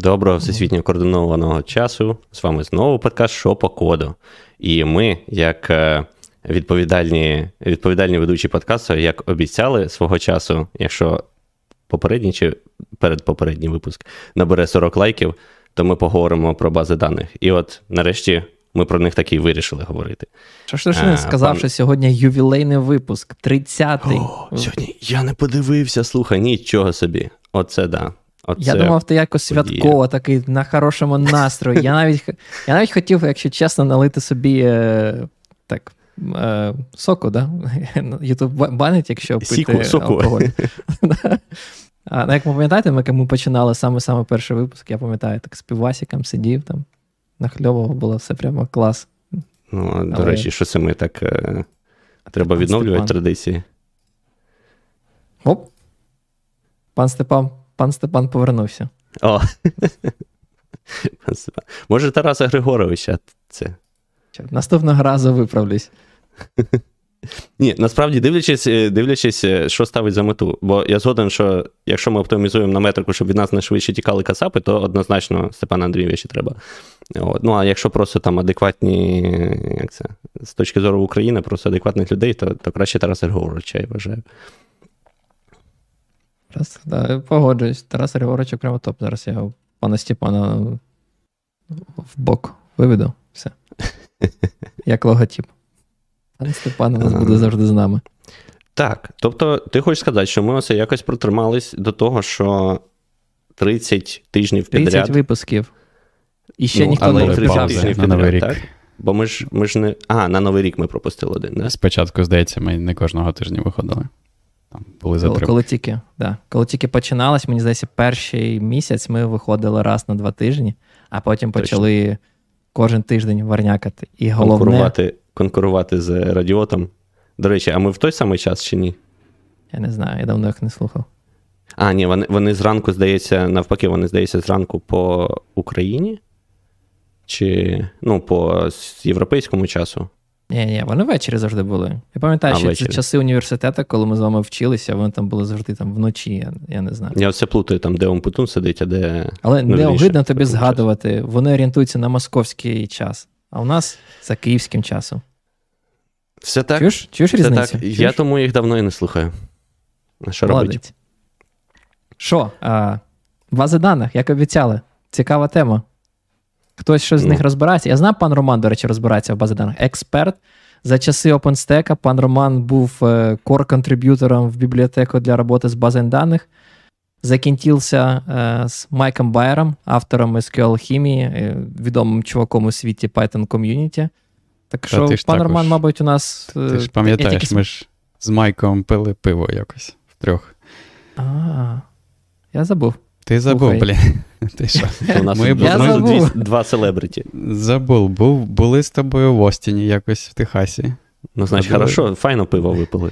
Доброго всесвітньо координованого часу. З вами знову подкаст «Що по коду. І ми, як е, відповідальні відповідальні ведучі подкасту, як обіцяли свого часу, якщо попередній чи передпопередній випуск набере 40 лайків, то ми поговоримо про бази даних. І от нарешті ми про них таки і вирішили говорити. Що ж ти сказав, пан... що сьогодні ювілейний випуск, 30-й. О, Сьогодні я не подивився, слухай, нічого собі. Оце да. Оце я думав, ти якось святково такий на хорошому настрої. Я навіть я навіть хотів, якщо чесно, налити собі е, так, е, соку, да? Ютуб банить, якщо пити Сіку, соку. алкоголь. А, ну, Як ви пам'ятаєте, ми ми починали саме-саме перший випуск, я пам'ятаю, так з півасиком сидів там, нахльовував, було все прямо клас. Ну, Але... До речі, що це ми так е, треба відновлювати Степан. традиції. Оп. Пан Степан пан Степан повернувся. О. Може, Тараса Григоровича це. Наступного разу виправлюсь. Ні, насправді дивлячись, е, дивлячись, е, що ставить за мету. Бо я згоден, що якщо ми оптимізуємо на метрику, щоб від нас найшвидше тікали кацапи, то однозначно Степана Андрійовича треба. От. Ну, а якщо просто там адекватні, як це, з точки зору України, просто адекватних людей, то то краще Тараса Григоровича, я вважаю. Раз, да, Погоджуюсь. Тарас Григорович окремо топ. Зараз я пана Степана в бок виведу. Все. Як логотип. Пан Степан у нас буде завжди з нами. Так. Тобто, ти хочеш сказати, що ми оце якось протримались до того, що 30 тижнів підряд. 30 випусків. І ще ну, ніхто не 30 тижнів на новий рік. так? Бо ми ж ми ж не. А, на Новий рік ми пропустили один, да? Спочатку, здається, ми не кожного тижня виходили. Там були коли, коли тільки да. коли тільки починалось, мені здається, перший місяць ми виходили раз на два тижні, а потім Точно. почали кожен тиждень варнякати. І головне... Конкурувати конкурувати з радіотом. До речі, а ми в той самий час чи ні? Я не знаю, я давно їх не слухав. А, ні, вони вони зранку, здається, навпаки, вони здається, зранку по Україні? Чи ну, по європейському часу? Ні, ні, вони ввечері завжди були. Я пам'ятаю, а, що ввечері. це часи університету, коли ми з вами вчилися, вони там були завжди там вночі, я я не знаю. Я все плутаю, там, де Путун сидить, а де. Але не огидно тобі згадувати, час. вони орієнтуються на московський час, а у нас за київським часом. Все так. Чуєш Чуєш все різницю? Так. Чуєш? Я тому їх давно і не слухаю. Що робити? Що? Бази даних, як обіцяли. Цікава тема. Хтось щось з них розбирається. Я знаю, пан Роман, до речі, розбирається в базі даних. Експерт. За часи OpenStack пан Роман був core contributor ом в бібліотеку для роботи з базами даних. Закінчився е, з Майком Байером, автором SQLAlchemy, е, відомим чуваком у світі Python Community. Так що, пан також, Роман, мабуть, у нас. Ти ж пам'ятаєш, тільки... ми ж з Майком пили пиво якось втрьох. А, я забув. Ти забув, блін. Ти що? У нас ми я забув. два селебриті. Забув, був, були з тобою в Остіні якось в Техасі. Ну, значить, хорошо, файно пиво випили.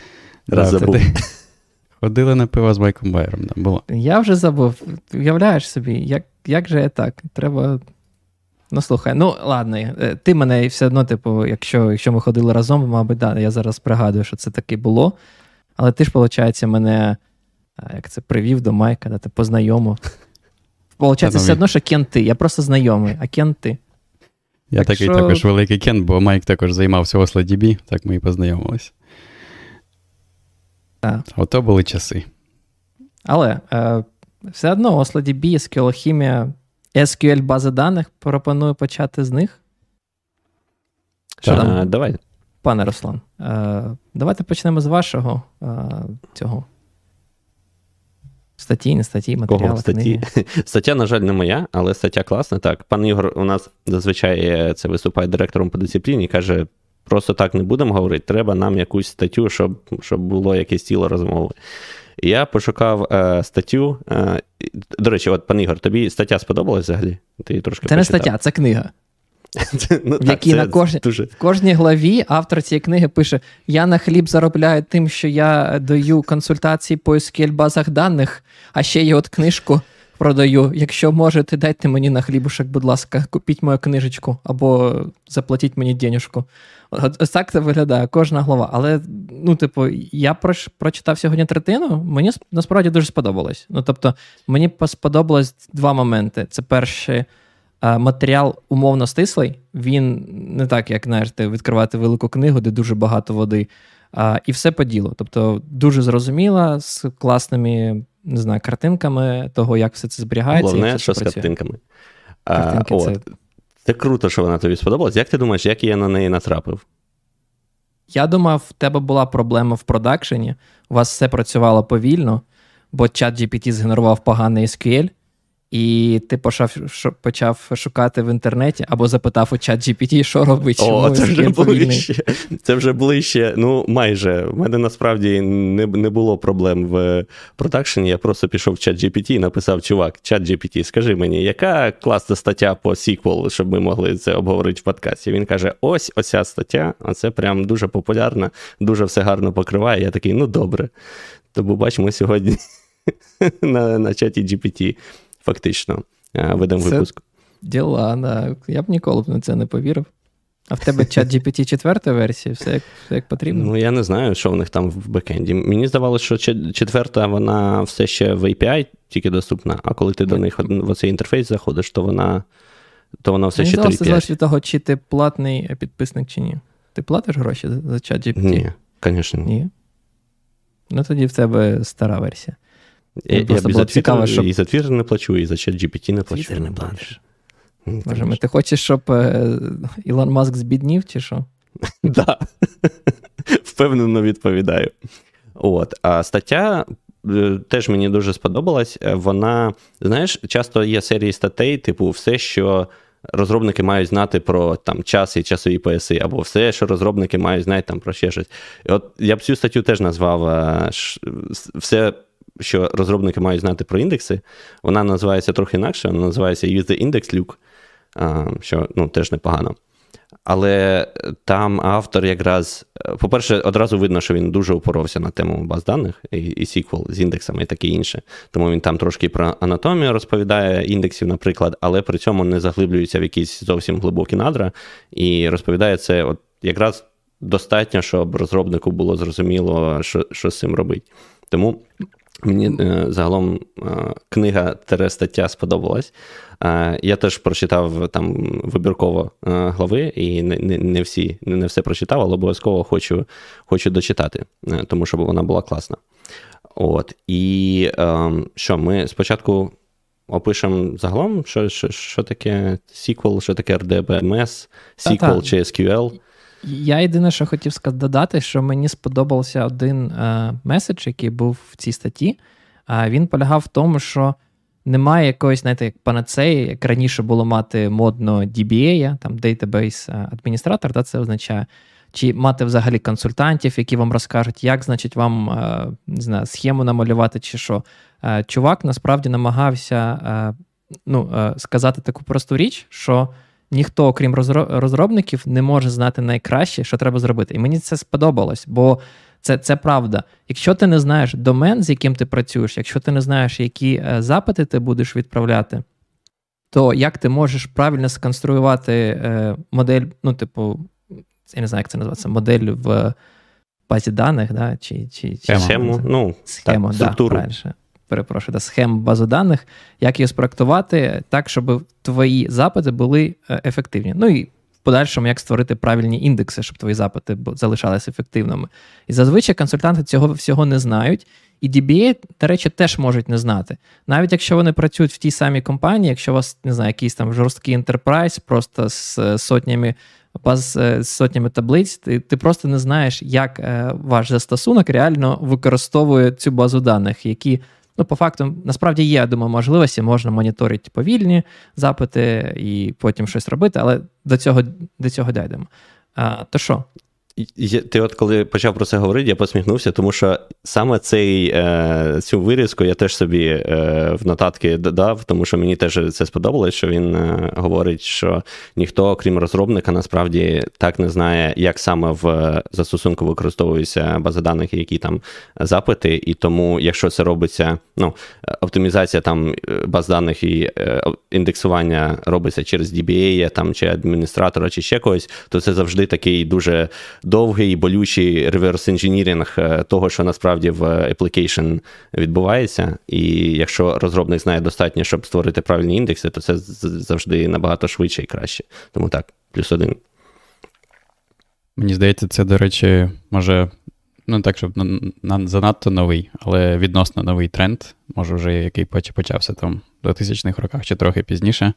Раз да, забув. Ходили на пиво з Майком Байером. Да, було. Я вже забув. Уявляєш собі, як як же я так? Треба. Ну, слухай, ну ладно, е, ти мене все одно, типу, якщо якщо ми ходили разом, мабуть, да, я зараз пригадую, що це таки було. Але ти ж, виходить, мене як це привів до Майка, да, ти познайомив. Получається, все одно, що Кен ти. Я просто знайомий, а Кен ти. Я так такий що... також великий Кен, бо Майк також займався OSLDB, так ми і познайомилися. Ото були часи. Але е, все одно OSLDB, SQL хімія, SQL бази даних пропоную почати з них. Що там? Давай. Пане Руслан, е, давайте почнемо з вашого е, цього Статті, не статті, матеріали, Кого статті? Стаття, на жаль, не моя, але стаття класна. Так, пан Ігор у нас зазвичай це виступає директором по дисципліні і каже: просто так не будемо говорити, треба нам якусь статтю, щоб щоб було якесь тіло розмови. Я пошукав е, статтю. Е, до речі, от пан Ігор, тобі стаття сподобалась взагалі? Ти трошки Це почитав. не стаття, це книга. Ну, в якій на кожні, дуже... в кожній главі автор цієї книги пише: Я на хліб заробляю тим, що я даю консультації по SQL базах даних, а ще є от книжку продаю. Якщо можете, дайте мені на хлібушек, будь ласка, купіть мою книжечку або заплатіть мені денюжку. Ось так це виглядає кожна глава. Але, ну, типу, я прочитав сьогодні третину, мені насправді дуже сподобалось. Ну, тобто, мені сподобалось два моменти. Це перший матеріал умовно стислий. Він не так, як знаєш, ти відкривати велику книгу, де дуже багато води. А, І все по ділу. Тобто, дуже зрозуміло, з класними не знаю, картинками того, як все це зберігається. Головне, що з картинками. Картинки а, це... От. Це круто, що вона тобі сподобалась. Як ти думаєш, як я на неї натрапив? Я думав, в тебе була проблема в продакшені, у вас все працювало повільно, бо чат GPT згенерував поганий SQL, і ти почав почав шукати в інтернеті або запитав у чат GPT, що робить. чому це вже ближче. Це вже ближче. Ну, майже. У мене насправді не не було проблем в продакшені. Я просто пішов в чат GPT і написав: чувак, чат GPT, скажи мені, яка класна стаття по SQL, щоб ми могли це обговорити в подкасті? Він каже: ось оця стаття, а це прям дуже популярна, дуже все гарно покриває. Я такий, ну добре. Тому бачимо сьогодні на на чаті GPT фактично е, ведемо це випуск. Діла, да. Я б ніколи б на це не повірив. А в тебе чат GPT четвертої версії, все як все як потрібно? Ну, я не знаю, що в них там в бекенді. Мені здавалося, що четверта, вона все ще в API тільки доступна, а коли ти до них в цей інтерфейс заходиш, то вона то вона все Мені ще 3.5. Це залежить від того, чи ти платний підписник, чи ні. Ти платиш гроші за чат GPT? Ні, звісно. Ні. Ну тоді в тебе стара версія. Я, я і, за цікаво, щоб... і за Twitter не плачу, і за чат GPT не плачу. Twitter не платиш. Боже, ти хочеш, щоб е, Ілон Маск збіднів, чи що? Так. Впевнено відповідаю. От. А стаття е, теж мені дуже сподобалась. Е, вона, знаєш, часто є серії статей, типу, все, що. Розробники мають знати про там час і часові пояси, або все, що розробники мають знати там про ще щось. І от я б цю статтю теж назвав все що розробники мають знати про індекси. Вона називається трохи інакше, вона називається Use the Index Luke, що ну, теж непогано. Але там автор якраз, по-перше, одразу видно, що він дуже упоровся на тему баз даних і, і SQL з індексами і таке інше. Тому він там трошки про анатомію розповідає індексів, наприклад, але при цьому не заглиблюється в якісь зовсім глибокі надра. І розповідає це от якраз достатньо, щоб розробнику було зрозуміло, що що з цим робить. Тому Мені е, загалом е, книга стаття сподобалась. Е, я теж прочитав там вибірково глави, і не не, всі, не все прочитав, але обов'язково хочу хочу дочитати, тому що вона була класна. От. І що, ми спочатку опишемо загалом, що що, що таке SQL, що таке RDBMS, SQL чи SQL. Я єдине, що хотів додати, що мені сподобався один е, меседж, який був в цій статті. Е, він полягав в тому, що немає якоїсь, знаєте, як панацеї, як раніше було мати модно DBA, там Database адміністратор, да, це означає, чи мати взагалі консультантів, які вам розкажуть, як, значить, вам е, не знаю, схему намалювати, чи що. Е, чувак насправді намагався е, ну, е, сказати таку просту річ, що ніхто, окрім розробників, не може знати найкраще, що треба зробити. І мені це сподобалось, бо це це правда. Якщо ти не знаєш домен, з яким ти працюєш, якщо ти не знаєш, які е, запити ти будеш відправляти, то як ти можеш правильно сконструювати е, модель, ну, типу, я не знаю, як це називається, модель в базі даних, да, чи, чи, чи схему, ну, схему, так, структуру. Да, перепрошую, да, схем базу даних, як її спроектувати так, щоб твої запити були е, ефективні. Ну і в подальшому, як створити правильні індекси, щоб твої запити залишалися ефективними. І зазвичай консультанти цього всього не знають. І DBA, до речі, теж можуть не знати. Навіть якщо вони працюють в тій самій компанії, якщо у вас не знаю, якийсь там жорсткий ентерпрайз, просто з е, сотнями е, з сотнями таблиць, ти ти просто не знаєш, як ваш застосунок реально використовує цю базу даних, які Ну, по факту, насправді є, я думаю, можливості, можна моніторити повільні запити і потім щось робити, але до цього до цього дійдемо. А, То що? Ти от коли почав про це говорити, я посміхнувся, тому що саме цей, е, цю вирізку я теж собі е, в нотатки додав, тому що мені теж це сподобалось, що він е, говорить, що ніхто, крім розробника, насправді так не знає, як саме в застосунку використовуються бази даних і які там запити. І тому, якщо це робиться, ну, оптимізація там баз даних і індексування робиться через DBA там, чи адміністратора, чи ще когось, то це завжди такий дуже довгий і болючий реверс-інженірінг е, того, що насправді в application відбувається. І якщо розробник знає достатньо, щоб створити правильні індекси, то це завжди набагато швидше і краще. Тому так, плюс один. Мені здається, це, до речі, може. Ну, так, щоб занадто новий, але відносно новий тренд, може, вже який почався там в 2000-х роках чи трохи пізніше.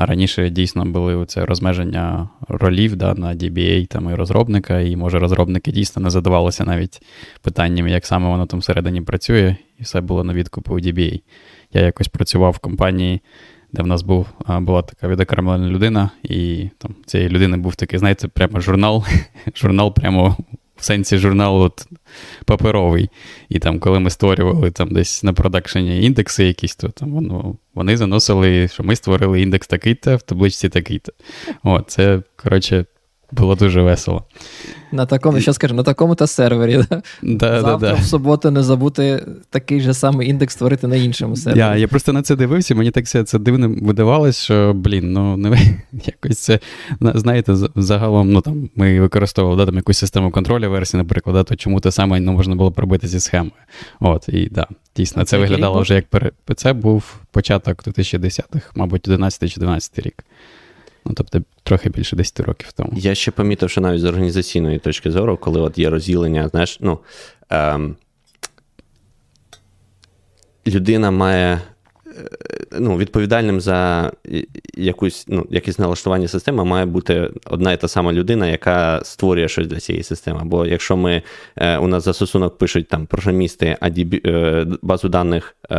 А раніше дійсно були це розмеження ролів да, на DBA там, і розробника, і може розробники дійсно не задавалися навіть питанням, як саме воно там всередині працює, і все було на відкупи у DBA. Я якось працював в компанії, де в нас був, була така відокремлена людина, і там цієї людини був такий, знаєте, прямо журнал, журнал прямо в сенсі журналу от, паперовий. І там, коли ми створювали там десь на продакшені індекси якісь, то там воно, вони заносили, що ми створили індекс такий-то в табличці такий-то. О, це, коротше, було дуже весело. На такому, що скажу, на такому-то сервері. Да? Да, Завтра да, в суботу не забути такий же самий індекс створити на іншому сервері. Я я просто на це дивився, мені так все це дивно видавалось, що, блін, ну не якось це, знаєте, загалом, ну там ми використовували да, там, якусь систему контролю версії, наприклад, да, то чому те саме ну, можна було пробити зі схемою. От, і да, дійсно, це виглядало вже як пере... Це був початок 2010-х, мабуть, 11 чи 12 рік. Ну, тобто трохи більше 10 років тому. Я ще помітив, що навіть з організаційної точки зору, коли от є розділення, знаєш, ну ем, людина має ну, відповідальним за якусь, ну, якесь налаштування системи має бути одна і та сама людина, яка створює щось для цієї системи. Бо якщо ми е, у нас застосунок пишуть там програмісти, а е, базу даних е,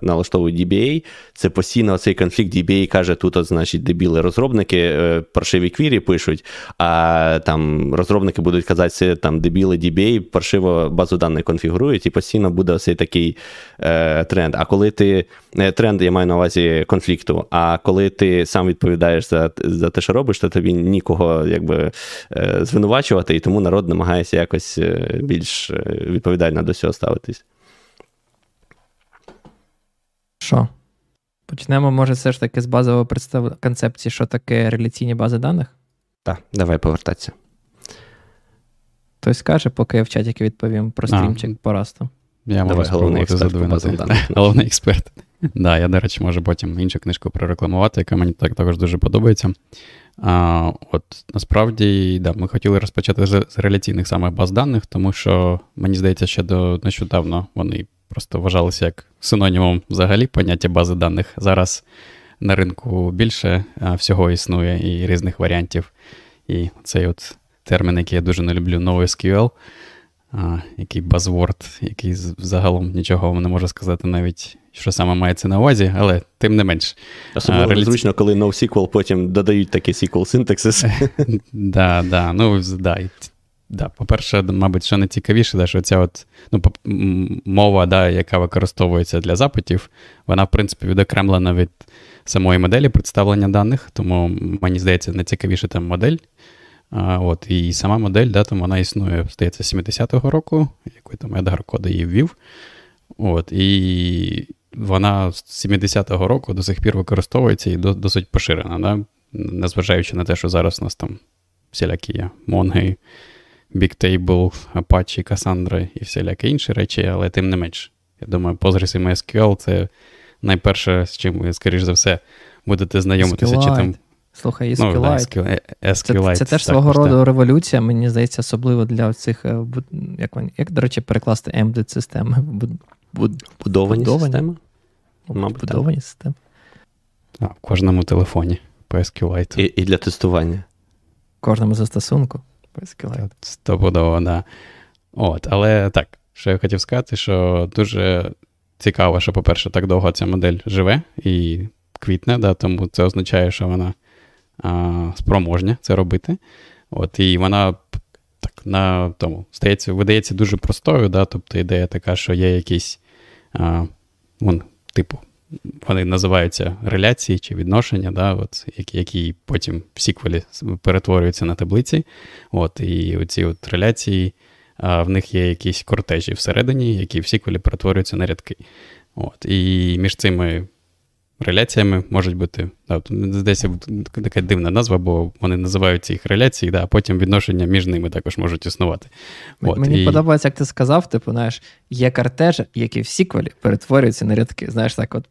налаштовують DBA, це постійно цей конфлікт DBA каже, тут, значить, дебіли розробники е, паршиві квірі пишуть, а там розробники будуть казати, це там дебіли DBA, паршиво базу даних конфігурують, і постійно буде оцей такий е, тренд. А коли ти е, тренд, я маю на увазі конфлікту. А коли ти сам відповідаєш за за те, що робиш, то тобі нікого якби е, звинувачувати, і тому народ намагається якось е, більш відповідально до цього ставитись. Що? Почнемо, може, все ж таки з базової представ... концепції, що таке реляційні бази даних? Так, давай повертатися. Хтось скаже, поки я в чаті відповім про стрімчик по расту. Я можу головний експерт Головний експерт. Да, я, до речі, можу потім іншу книжку прорекламувати, яка мені так також дуже подобається. А, От насправді, да, ми хотіли розпочати з, з реляційних самих баз даних, тому що, мені здається, ще до нещодавно вони просто вважалися як синонімом взагалі поняття бази даних. Зараз на ринку більше всього існує і різних варіантів. І цей от термін, який я дуже не люблю, NoSQL, а, який buzzword, який загалом нічого вам не може сказати навіть, що саме мається на увазі, але тим не менш. Особливо Реляці... зручно, коли NoSQL потім додають такий SQL синтаксис. Да, да, ну, да. Да, По-перше, мабуть, що найцікавіше, да, що ця от, ну, мова, да, яка використовується для запитів, вона, в принципі, відокремлена від самої моделі представлення даних, тому мені здається, найцікавіше там модель. А, от, І сама модель, да, там вона існує, здається, 70-го року, який там Едгар Кода її ввів. От, І вона з 70-го року до сих пір використовується і досить поширена, да? незважаючи на те, що зараз у нас там всілякі є Монги, Bigtable, Apache, Cassandra і всілякі інші речі, але тим не менш. Я думаю, Postgres і MySQL це найперше, з чим ви, скоріш за все, будете знайомитися. чи там Слухай, SQLite. Ну, SQLite. Це, це теж свого роду революція, мені здається, особливо для цих, е, як, як до речі, перекласти embedded системи. Будовані, будовані системи? Мабуть, Будовані системи. А, в кожному телефоні по SQLite. І і для тестування. В кожному застосунку по SQLite. Стопудово, да. От, Але так, що я хотів сказати, що дуже цікаво, що, по-перше, так довго ця модель живе і квітне, да, тому це означає, що вона а, спроможня це робити. От, І вона на тому здається, видається дуже простою, да, тобто ідея така, що є якісь а, вон, типу, вони називаються реляції чи відношення, да, от, які які потім в сіквелі перетворюються на таблиці. От, І оці от реляції, а, в них є якісь кортежі всередині, які в сіквелі перетворюються на рядки. От, І між цими реляціями можуть бути. Да, Здається, така дивна назва, бо вони називають їх реляції, да, а потім відношення між ними також можуть існувати. От, Мені і... подобається, як ти сказав, типу, знаєш, є картежі, які в сіквелі перетворюються на рядки. Знаєш, так, от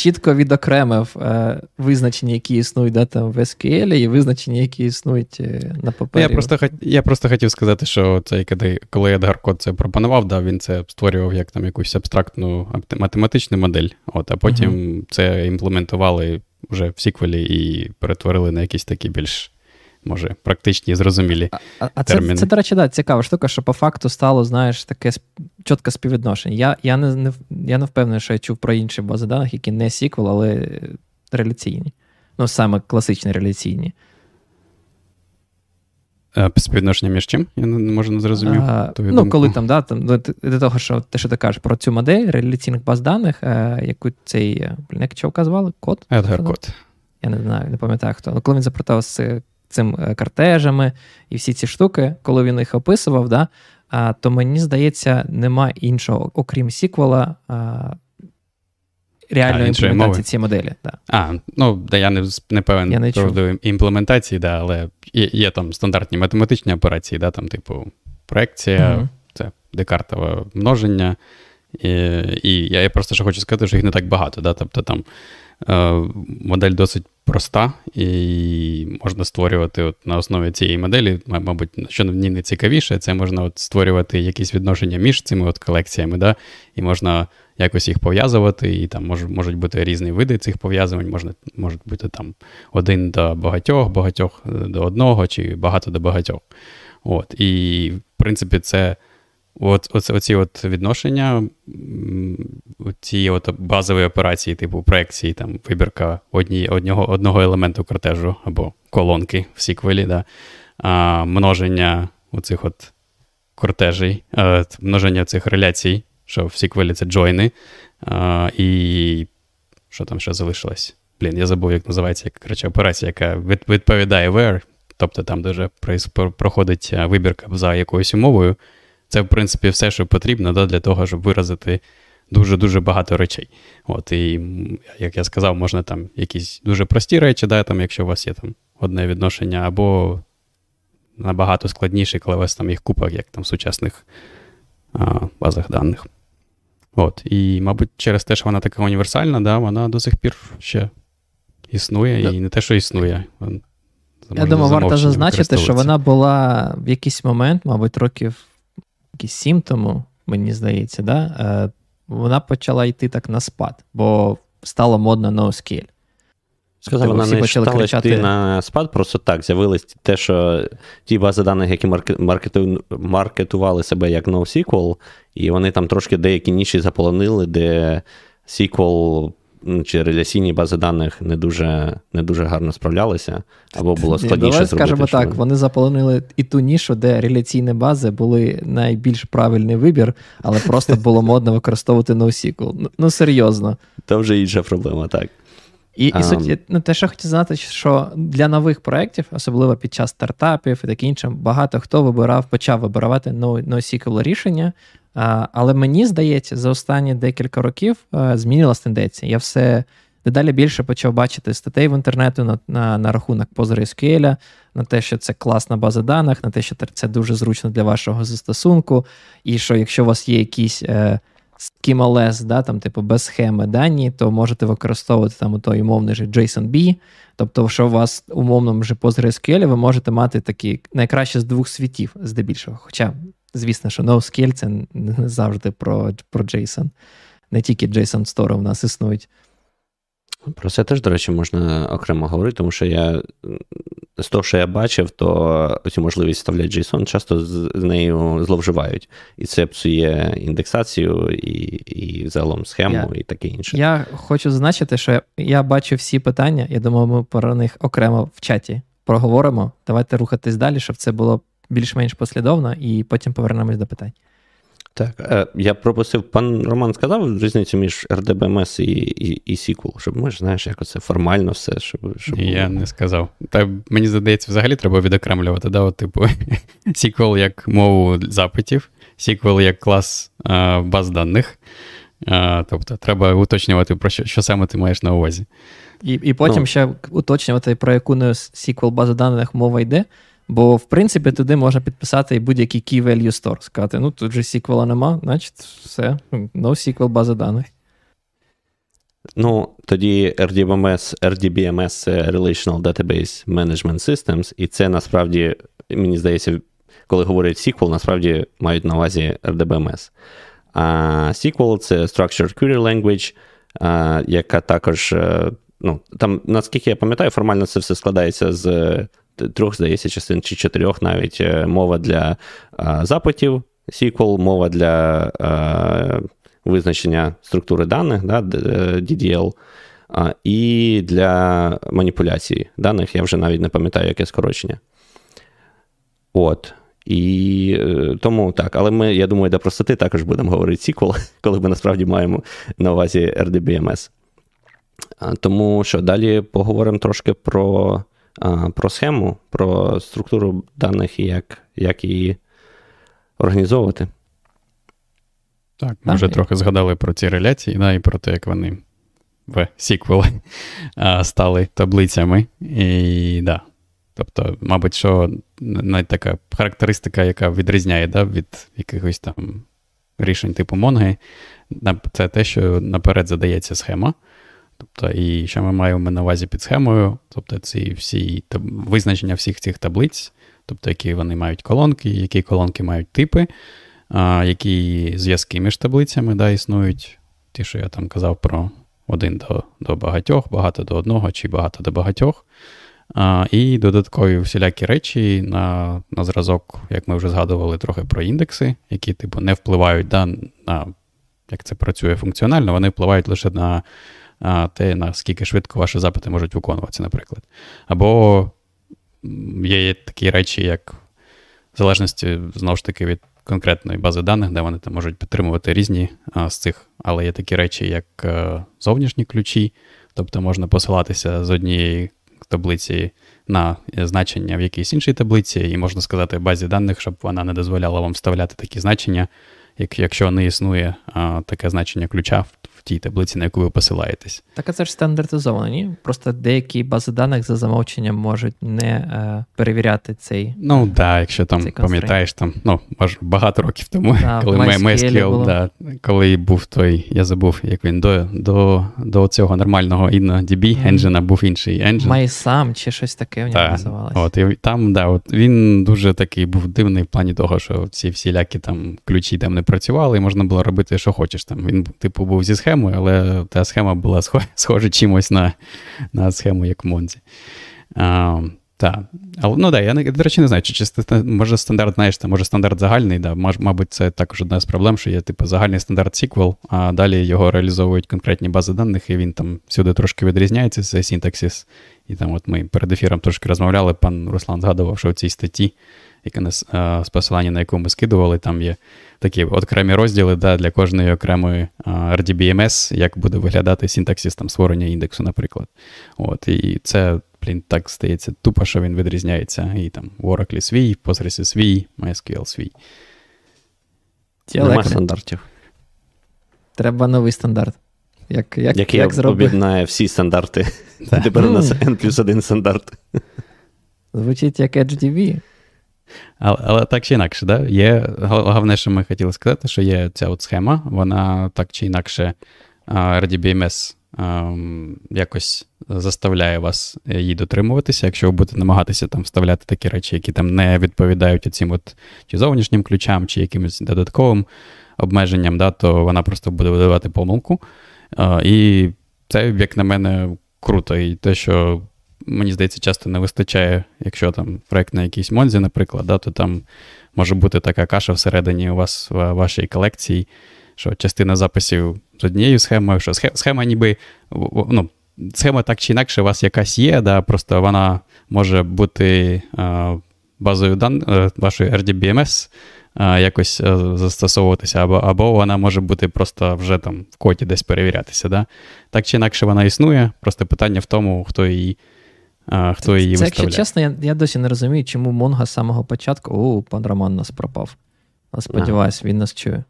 чітко відокремив е, визначення, які існують да, там в SQL, і визначення, які існують е, на папері. Я просто я просто хотів сказати, що це коли Едгар Кот це пропонував, да, він це створював як там якусь абстрактну математичну модель, от, а потім uh це імплементували вже в сіквелі і перетворили на якісь такі більш може, практичні, зрозумілі. А а це, це, до речі, да, цікава штука, що по факту стало, знаєш, таке чітке співвідношення. Я я, не не, я не впевнений, що я чув про інші бази даних, які не SQL, але реляційні. Ну, саме класичні реляційні. Е, співвідношення між чим? Я не можу не зрозумів. А, ну, думку. коли там, да, там, до того, що те, що ти кажеш про цю модель реляційних баз даних, е, яку цей, блін, як чого казали? Код? Едгар Код. Я не знаю, не пам'ятаю хто. Ну, коли він запитав з цим е, картежами і всі ці штуки, коли він їх описував, да, то мені здається, нема іншого, окрім сіквела, реальної імплементації цієї моделі. Да. А, ну да, я не не певен я не про імплементації, да, але є, є там стандартні математичні операції, да, там, типу, проекція, угу. це декартове множення. І і я, я просто ще хочу сказати, що їх не так багато. Да? Тобто там модель досить проста, і можна створювати от на основі цієї моделі, мабуть, що мені не цікавіше, це можна от створювати якісь відношення між цими от колекціями, да? і можна якось їх пов'язувати, і там мож, можуть бути різні види цих пов'язувань, можна, можуть бути там один до багатьох, багатьох до одного, чи багато до багатьох. От, І, в принципі, це. От, оці, оці от відношення, ці от базові операції, типу проекції, там, вибірка одні, одного одного елементу кортежу або колонки в сіквелі, да, а, множення оцих от кортежей, а, множення цих реляцій, що в сіквелі це джойни, а, і що там ще залишилось? Блін, я забув, як називається коротше, операція, яка відповідає where, тобто там дуже проходить вибірка за якоюсь умовою. Це, в принципі, все, що потрібно да, для того, щоб виразити дуже-дуже багато речей. От, І, як я сказав, можна там якісь дуже прості речі, да, там, якщо у вас є там одне відношення, або набагато складніше, коли у вас там їх купа, як там в сучасних а, базах даних. От, І, мабуть, через те, що вона така універсальна, да, вона до сих пір ще існує, і не те, що існує. Я думаю, варто зазначити, що вона була в якийсь момент, мабуть, років якісь сім тому, мені здається, да, е, вона почала йти так на спад, бо стало модно NoScale. Сказав, вона не стала кричати... йти на спад, просто так з'явилось те, що ті бази даних, які маркету... маркетували себе як NoSQL, і вони там трошки деякі ніші заполонили, де SQL чи реляційні бази даних не дуже не дуже гарно справлялися, або було складніше Давай зробити. Скажімо так, вони заполонили і ту нішу, де реляційні бази були найбільш правильний вибір, але просто було модно використовувати NoSQL. Ну, ну серйозно. Це вже інша проблема, так. І і суть, ну, те, що хотів знати, що для нових проєктів, особливо під час стартапів і таке інше, багато хто вибирав, почав вибирати NoSQL рішення, але мені здається, за останні декілька років змінилась тенденція. Я все дедалі більше почав бачити статей в інтернету на на, на рахунок PostgreSQL, на те, що це класна база даних, на те, що це дуже зручно для вашого застосунку, і що якщо у вас є якісь е, schemaless, да, там, типу, без схеми дані, то можете використовувати там той умовний же JSON-B. Тобто, що у вас умовному вже PostgreSQL, ви можете мати такі найкраще з двох світів, здебільшого. Хоча Звісно, що NoScale це не завжди про про JSON. Не тільки JSON Store у нас існують. Про це теж, до речі, можна окремо говорити, тому що я з того, що я бачив, то цю можливість вставляти JSON часто з, з нею зловживають. І це псує індексацію, і і загалом схему, я, і таке інше. Я хочу зазначити, що я, я бачу всі питання. Я думаю, ми про них окремо в чаті проговоримо. Давайте рухатись далі, щоб це було більш-менш послідовно, і потім повернемось до питань. Так, е, я пропустив, пан Роман сказав різницю між RDBMS і і, і SQL, щоб ми ж знаєш, як це формально все. щоб, щоб... Я не сказав. Та мені здається, взагалі треба відокремлювати, да, от, типу, SQL як мову запитів, SQL як клас а, баз даних. А, Тобто, треба уточнювати, про що що саме ти маєш на увазі. І і потім ну. ще уточнювати, про яку не SQL базу даних мова йде. Бо, в принципі, туди можна підписати і будь-який key value store. Сказати, ну тут же SQL нема, значить, все, no SQL база даних. Ну, тоді RDBMS, RDBMS це Relational Database Management Systems, і це насправді, мені здається, коли говорять SQL, насправді мають на увазі RDBMS. А SQL це Structured Query Language, яка також, е, ну, там, наскільки я пам'ятаю, формально це все складається з трьох, здається, частин чи чотирьох навіть е, мова для а, запитів, SQL, мова для а, визначення структури даних, да, DDL, і для маніпуляції даних. Я вже навіть не пам'ятаю, яке скорочення. От. І е, тому так, але ми, я думаю, для простоти також будемо говорити SQL, коли ми насправді маємо на увазі RDBMS. Тому що далі поговоримо трошки про про схему, про структуру даних і як як її організовувати. Так, ми вже трохи згадали про ці реляції, да, і про те, як вони в SQL стали таблицями. І да. Тобто, мабуть, що навіть така характеристика, яка відрізняє да, від якихось там рішень типу Монги, це те, що наперед задається схема. Тобто, і що ми маємо на увазі під схемою, тобто ці всі визначення всіх цих таблиць, тобто, які вони мають колонки, які колонки мають типи, а, які зв'язки між таблицями да, існують. Ті, що я там казав про один до до багатьох, багато до одного чи багато до багатьох. А, І додаткові всілякі речі на на зразок, як ми вже згадували, трохи про індекси, які типу, не впливають да, на як це працює функціонально, вони впливають лише на те, наскільки швидко ваші запити можуть виконуватися, наприклад. Або є такі речі, як в залежності знову ж таки від конкретної бази даних, де вони там можуть підтримувати різні а, з цих, але є такі речі, як е, зовнішні ключі, тобто можна посилатися з однієї таблиці на значення в якійсь іншій таблиці, і можна сказати базі даних, щоб вона не дозволяла вам вставляти такі значення, як, якщо не існує а, таке значення ключа в тій таблиці, на яку ви посилаєтесь. Так, а це ж стандартизовано, ні? Просто деякі бази даних за замовченням можуть не е, перевіряти цей. Ну так, да, якщо там пам'ятаєш, там ну, багато років тому, да, коли MySQL, да, коли був той, я забув, як він до до, до цього нормального InnoDB mm. енджина був інший енджин. MySam чи щось таке в нього да. називалося. От, і там, да, от він дуже такий був дивний в плані того, що ці всілякі там ключі там не працювали, і можна було робити, що хочеш. Там Він, типу, був зі схемою схемою, але та схема була схожа чимось на на схему, як Монзі. А. Але, ну да, я, до речі, не знаю, чи, чи може стандарт, знаєш, там, може стандарт загальний, да, мабуть, це також одна з проблем, що є типу загальний стандарт SQL, а далі його реалізовують конкретні бази даних, і він там всюди трошки відрізняється, це синтаксис. І там от ми перед ефіром трошки розмовляли, пан Руслан згадував, що в цій статті, яка нас з посилання на яку ми скидували, там є такі окремі розділи да, для кожної окремої RDBMS, як буде виглядати синтаксис там створення індексу, наприклад. От, І це, блін, так стається тупо, що він відрізняється. І там в Oracle свій, в Postgres свій, MySQL свій. Нема стандартів. Треба новий стандарт. Як, як, Який як об'єднає всі стандарти. Тепер у нас N плюс один стандарт. Звучить як HDB. Але але так чи інакше, да? є головне, що ми хотіли сказати, що є ця от схема, вона так чи інакше RDBMS якось заставляє вас її дотримуватися, якщо ви будете намагатися там вставляти такі речі, які там не відповідають цим от чи зовнішнім ключам, чи якимось додатковим обмеженням, да, то вона просто буде видавати помилку. І це, як на мене, круто. І те, що мені здається, часто не вистачає, якщо там проект на якійсь Монзі, наприклад, да, то там може бути така каша всередині у вас в вашій колекції, що частина записів з однією схемою, що схема ніби. ну, Схема так чи інакше у вас якась є, да, просто вона може бути базою дан... Е, вашої RDBMS якось застосовуватися, або або вона може бути просто вже там в коді десь перевірятися. Да? Так чи інакше вона існує, просто питання в тому, хто її хто її Це, виставляє. Якщо чесно, я я досі не розумію, чому Монго з самого початку. О, пан Роман нас пропав. Сподіваюсь, він нас чує.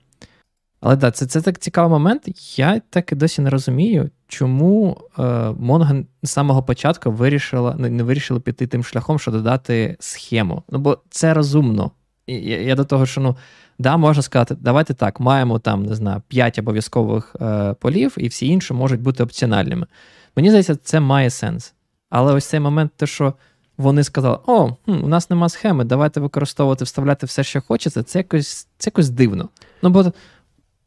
Але так, це це так цікавий момент. Я так і досі не розумію, чому е, Mongo з самого початку вирішила, не, не вирішили піти тим шляхом, що додати схему. Ну, бо це розумно. І, я, я до того, що ну, да, можна сказати, давайте так, маємо там, не знаю, 5 обов'язкових е, полів, і всі інші можуть бути опціональними. Мені здається, це має сенс. Але ось цей момент, те, що вони сказали: О, хм, у нас нема схеми, давайте використовувати, вставляти все, що хочеться, це якось це якось дивно. Ну, бо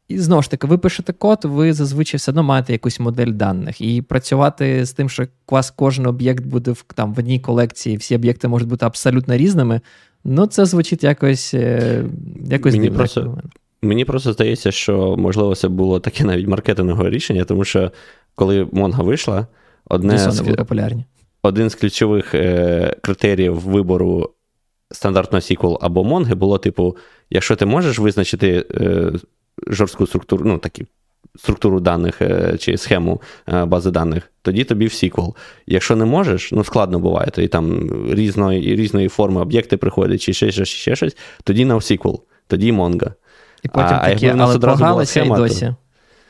і знову ж таки, ви пишете код, ви зазвичай все одно маєте якусь модель даних. І працювати з тим, що у вас кожен об'єкт буде в там в одній колекції, всі об'єкти можуть бути абсолютно різними. Ну, це звучить якось е, якось Мені дивно. Просто, мені просто здається, що можливо це було таке навіть маркетингове рішення, тому що коли Монга вийшла, одне з... були популярні. Один з ключових е, критеріїв вибору стандартного SQL або Монги було, типу, якщо ти можеш визначити е, жорстку структуру, ну такі структуру даних е, чи схему е, бази даних, тоді тобі в SQL. Якщо не можеш, ну складно буває, тоді там різної різної форми об'єкти приходять, чи ще щось, ще щось, тоді на SQL, тоді Mongo. І потім а, такі, а але погралися і досі.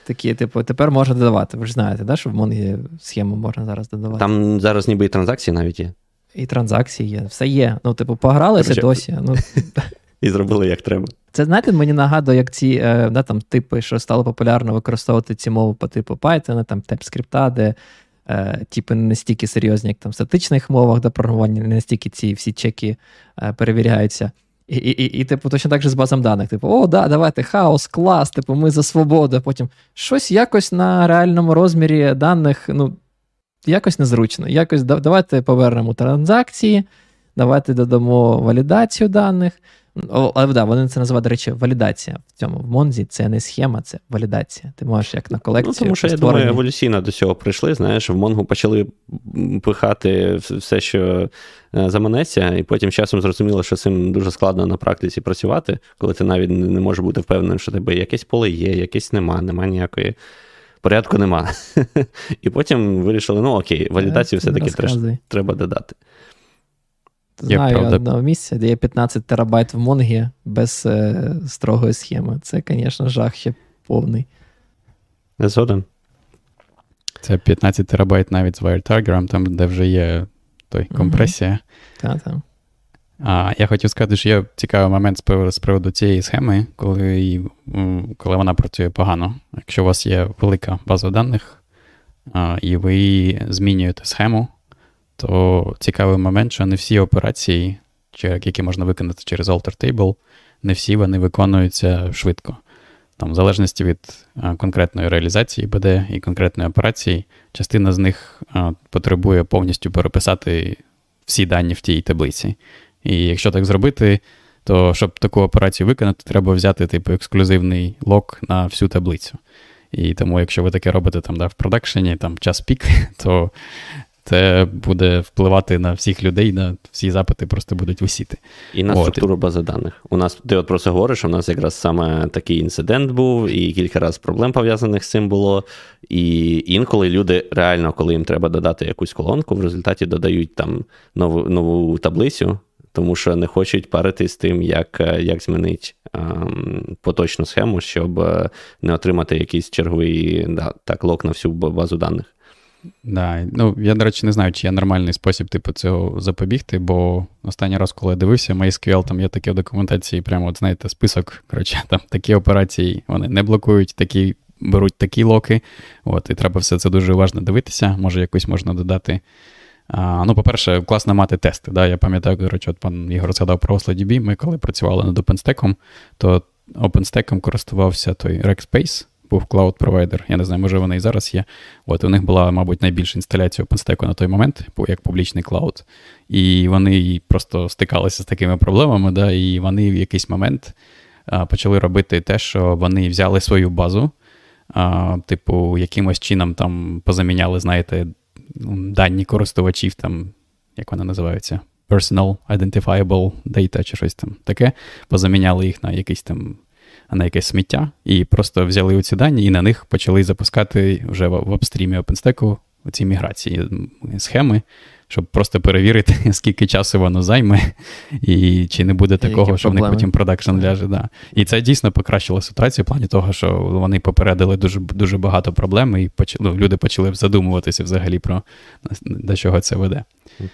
Такі, типу, тепер можна додавати. Ви ж знаєте, да, що в Монгі схему можна зараз додавати. Там зараз ніби і транзакції навіть є. І транзакції є, все є. Ну, типу, погралися досі. Ну, і зробили як треба. Це знаєте, мені нагадує, як ці е, да, там, типи, що стало популярно використовувати ці мови по типу Python, там TypeScript, де е, типи не настільки серйозні, як там в статичних мовах до програмування, не настільки ці всі чеки е, перевіряються. І, і, і, і, типу, точно так же з базом даних. Типу, о, да, давайте хаос, клас, типу, ми за свободу. Потім щось якось на реальному розмірі даних, ну, якось незручно. Якось давайте повернемо транзакції, давайте додамо валідацію даних. Але да, вони це називають, до речі, валідація в цьому в Монзі. Це не схема, це валідація. Ти можеш як на колекцію. Ну, Тому що я думаю, еволюційно до цього прийшли. Знаєш, в Монгу почали пихати все, що е, заманеться, і потім часом зрозуміло, що цим дуже складно на практиці працювати, коли ти навіть не можеш бути впевненим, що тебе якесь поле є, якесь нема, нема ніякої. Порядку нема. І потім вирішили: ну окей, валідацію все-таки треба додати. Знаю правда... одного місця, де є 15 терабайт в Монгі без е, строгої схеми. Це, звісно, жах ще повний. Згоден. Це 15 терабайт навіть з WireTarget, там, де вже є той компресія. Mm-hmm. Так, так. А я хотів сказати, що є цікавий момент з приводу цієї схеми, коли коли вона працює погано. Якщо у вас є велика база даних, а, і ви змінюєте схему, то цікавий момент, що не всі операції, які можна виконати через Alter Table, не всі вони виконуються швидко. Там, В залежності від конкретної реалізації БД і конкретної операції, частина з них потребує повністю переписати всі дані в тій таблиці. І якщо так зробити, то щоб таку операцію виконати, треба взяти типу ексклюзивний лок на всю таблицю. І тому, якщо ви таке робите там да, в продакшені, там час пік, то це буде впливати на всіх людей, на всі запити просто будуть висіти. І на от. структуру бази даних. У нас ти от просто говориш, у нас якраз саме такий інцидент був, і кілька разів проблем пов'язаних з цим було. І інколи люди реально, коли їм треба додати якусь колонку, в результаті додають там нову нову таблицю, тому що не хочуть парити з тим, як як змінити ем, поточну схему, щоб е, не отримати якийсь черговий да, так, лок на всю базу даних. Да, ну я, до речі, не знаю, чи є нормальний спосіб типу, цього запобігти, бо останній раз, коли я дивився, MySQL, там є таке в документації, прямо, от знаєте, список. Коротше, там такі операції вони не блокують, такі беруть такі lock и. От, І треба все це дуже уважно дивитися. Може, якось можна додати. А, Ну, по-перше, класно мати тести. Да? Я пам'ятаю, речі, от пан Ігор згадав про Oslo DB, Ми коли працювали над OpenStack, то OpenStack користувався той Rackspace був cloud-провайдер. Я не знаю, може вони і зараз є. От у них була, мабуть, найбільша інсталяція OpenStack на той момент, як публічний клауд. І вони просто стикалися з такими проблемами, да, і вони в якийсь момент а, почали робити те, що вони взяли свою базу, а, типу, якимось чином там позаміняли, знаєте, дані користувачів, там, як вони називаються? personal identifiable data чи щось там таке, позаміняли їх на якийсь там. На якесь сміття, і просто взяли ці дані і на них почали запускати вже в апстрімі OpenStack ці міграції схеми, щоб просто перевірити, скільки часу воно займе, і чи не буде такого, Які що в них потім продакшн ляже. Да. І це дійсно покращило ситуацію в плані того, що вони попередили дуже дуже багато проблем, і почали, ну, люди почали задумуватися взагалі про до чого це веде.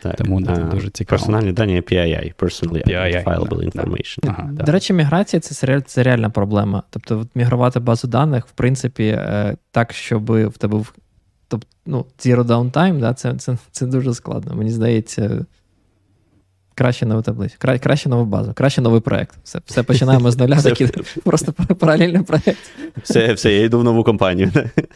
Так. Тому це дуже цікаво. Персональні дані PII, Personally PII, Identifiable да, Information. Да. Ага, До речі, міграція це це реальна проблема. Тобто, мігрувати базу даних, в принципі, е, так, щоб в тебе був Тобто, ну, zero downtime, да, це це, це дуже складно. Мені здається, краще нову таблицю, кра, краще нову базу, краще новий проект. Все все починаємо з нуля, такий просто паралельний проект. Все, все, я йду в нову компанію.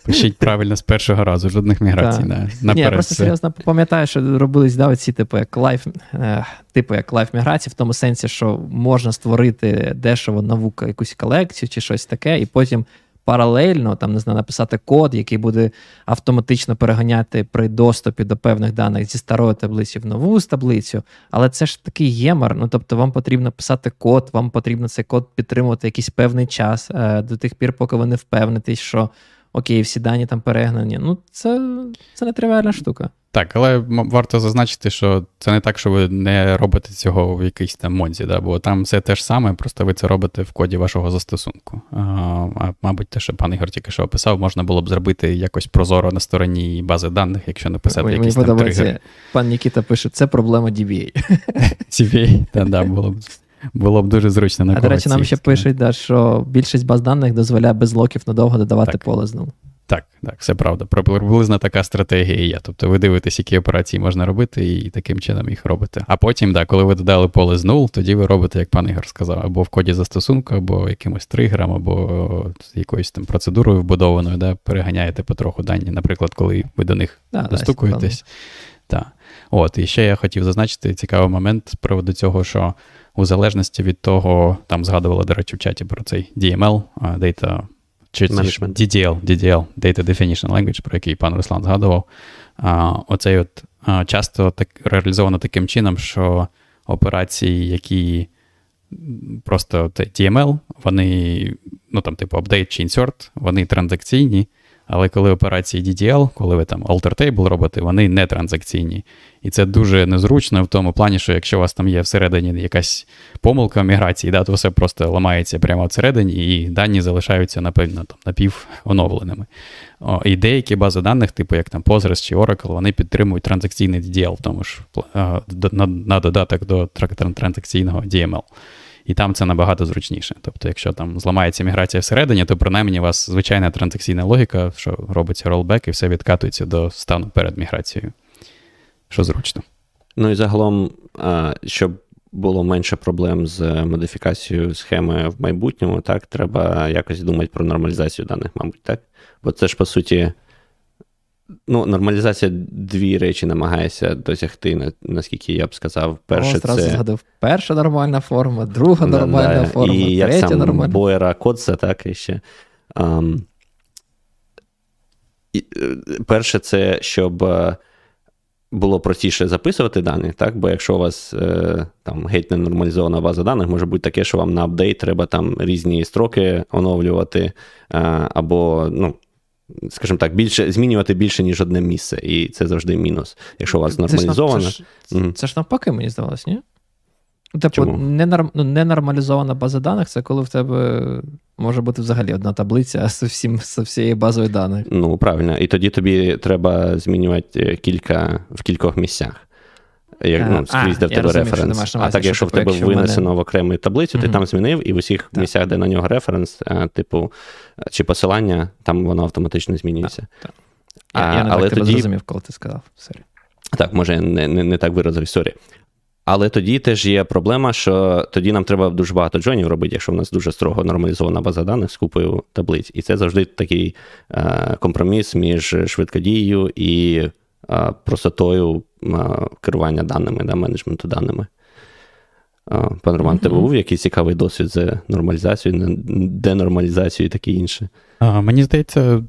Пишіть правильно з першого разу, жодних міграцій. Да. Ні, я просто серйозно пам'ятаю, що робились да, оці типу як live, е, типу як live міграції, в тому сенсі, що можна створити дешево нову якусь колекцію чи щось таке, і потім паралельно там не знаю, написати код, який буде автоматично переганяти при доступі до певних даних зі старої таблиці в нову таблицю. Але це ж такий ємар. Ну тобто, вам потрібно писати код, вам потрібно цей код підтримувати якийсь певний час е, до тих пір, поки ви не впевнитесь, що окей, всі дані там перегнані. Ну, це це нетривіальна штука. Так, але варто зазначити, що це не так, що ви не робите цього в якійсь там модзі, да? бо там все те ж саме, просто ви це робите в коді вашого застосунку. А, Мабуть, те, що пан Ігор тільки що описав, можна було б зробити якось прозоро на стороні бази даних, якщо написати Мені якісь там тригери. Пан Нікіта пише, це проблема DBA. DBA, так, да, було б. Було б дуже зручно на А, до речі, нам ще пишуть, да, що більшість баз даних дозволяє без локів надовго додавати так. поле знову. Так, так, все правда. Приблизно така стратегія є. Тобто ви дивитесь, які операції можна робити, і таким чином їх робите. А потім, да, коли ви додали поле з нул, тоді ви робите, як пан Ігор сказав, або в коді застосунку, або якимось тригером, або якоюсь там процедурою вбудованою, да, переганяєте потроху дані, наприклад, коли ви до них да, достукуєтесь. Так. От, І ще я хотів зазначити цікавий момент з приводу цього, що у залежності від того, там згадували, до речі, в чаті про цей DML, Data чи DDL, DDL, Data Definition Language, про який пан Руслан згадував. Оцей от часто так реалізовано таким чином, що операції, які просто TML, вони, ну там, типу, update чи insert, вони транзакційні. Але коли операції DDL, коли ви там alter table робите, вони не транзакційні. І це дуже незручно в тому плані, що якщо у вас там є всередині якась помилка міграції, да, то все просто ламається прямо всередині, і дані залишаються напевно там, напівоновленими. О, І деякі бази даних, типу як там Postgres чи Oracle, вони підтримують транзакційний DDL, тому ж на, на додаток до транзакційного DML. І там це набагато зручніше. Тобто, якщо там зламається міграція всередині, то принаймні у вас звичайна транзакційна логіка, що робиться ролбек, і все відкатується до стану перед міграцією. Що зручно. Ну і загалом, щоб було менше проблем з модифікацією схеми в майбутньому, так, треба якось думати про нормалізацію даних, мабуть, так? Бо це ж, по суті, Ну, нормалізація дві речі намагається досягти, наскільки я б сказав. Перше, О, це... згадав. Перша нормальна форма, друга нормальна да, форма, і третя як сам нормальна. Бойера Кодса, так і ще. Um, і, е, Перше, це щоб е, було простіше записувати дані, так? Бо якщо у вас е, там геть не нормалізована база даних, може бути таке, що вам на апдейт треба там різні строки оновлювати, або ну, скажімо так, більше змінювати більше, ніж одне місце, і це завжди мінус. Якщо у вас нормалізовано. Це ж, це, mm це ж навпаки, мені здавалось, ні? Ну, типу, ненорм, ну, ненормалізована база даних це коли в тебе може бути взагалі одна таблиця з всім, з всією базою даних. Ну, правильно. І тоді тобі треба змінювати е, кілька в кількох місцях. Як, ну, скрізь, де в тебе референс. А так, якщо в тебе винесено в окрему таблицю, ти там змінив, і в усіх так. місцях, де на нього референс, е, типу, чи посилання, там воно автоматично змінюється. Так, так. Я, я не але так тоді... зрозумів, коли ти сказав. Сорі. Так, може, не не, не так виразив, sorry. Але тоді теж є проблема, що тоді нам треба дуже багато джойнів робити, якщо в нас дуже строго нормалізована база даних з купою таблиць. І це завжди такий е, компроміс між швидкодією і е, простотою керування даними, да, менеджменту даними. Пан Роман, mm-hmm. тебе був якийсь цікавий досвід з нормалізацією, денормалізацією і таке інше? А, Мені здається,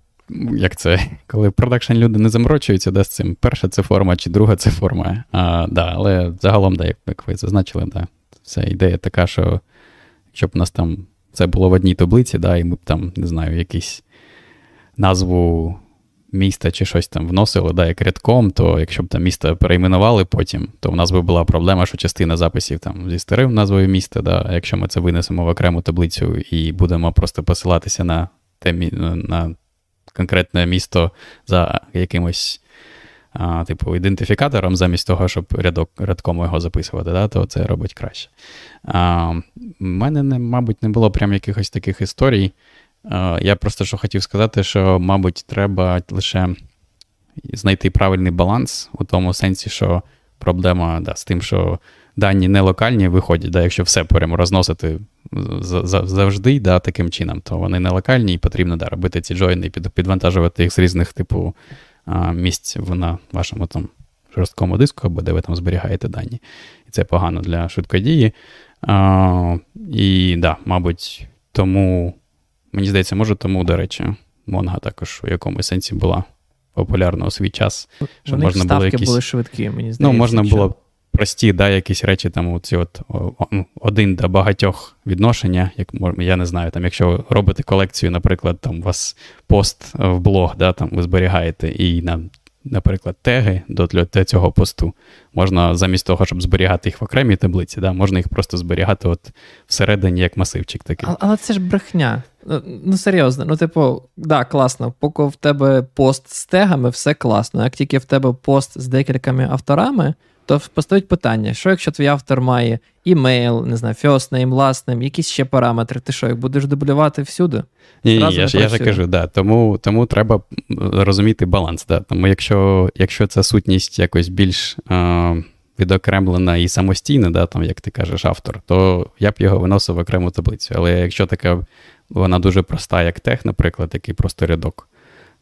як це, коли продакшн люди не заморочуються да, з цим, перша це форма чи друга це форма. А, да, Але загалом, да, як, як ви зазначили, да, вся ідея така, що якщо б у нас там це було в одній таблиці, да, і ми б там, не знаю, якісь назву міста чи щось там вносили, да, як рядком, то якщо б там місто перейменували потім, то в нас би була проблема, що частина записів там зі старим назвою міста, да, якщо ми це винесемо в окрему таблицю і будемо просто посилатися на те на конкретне місто за якимось. А, Типу, ідентифікатором, замість того, щоб рядок, рядком його записувати, да, то це робить краще. У мене, не, мабуть, не було прям якихось таких історій. Я просто що хотів сказати, що, мабуть, треба лише знайти правильний баланс у тому сенсі, що проблема да, з тим, що дані не локальні виходять, да, якщо все прямо розносити завжди да, таким чином, то вони не локальні і потрібно да, робити ці джойни і підвантажувати їх з різних типу місць на вашому там жорсткому диску, або де ви там зберігаєте дані. І це погано для швидкодії. А, І да, мабуть, тому. Мені здається, може, тому, до речі, Монга також у якомусь сенсі була популярна у свій час. Що можна ставки було якісь... були швидкі, мені здається. Ну, можна що... було прості, да, якісь речі, там, оці от ну, один до багатьох відношення, як я не знаю, там, якщо робите колекцію, наприклад, там у вас пост в блог, да, там ви зберігаєте і на наприклад, теги до цього посту. Можна замість того, щоб зберігати їх в окремій таблиці, да, можна їх просто зберігати от всередині як масивчик такий. Але, але це ж брехня. Ну, ну, серйозно, ну, типу, да, класно, поки в тебе пост з тегами, все класно. Як тільки в тебе пост з декількома авторами, то поставить питання: що якщо твій автор має імейл, не знаю, first name, last name, якісь ще параметри, ти що, їх будеш дублювати всюди? Ні, ні, я ж я ж кажу, да, тому тому треба розуміти баланс. Да. Тому якщо якщо ця сутність якось більш е, відокремлена і самостійна, да, там, як ти кажеш, автор, то я б його виносив в окрему таблицю. Але якщо така вона дуже проста, як тех, наприклад, який просто рядок,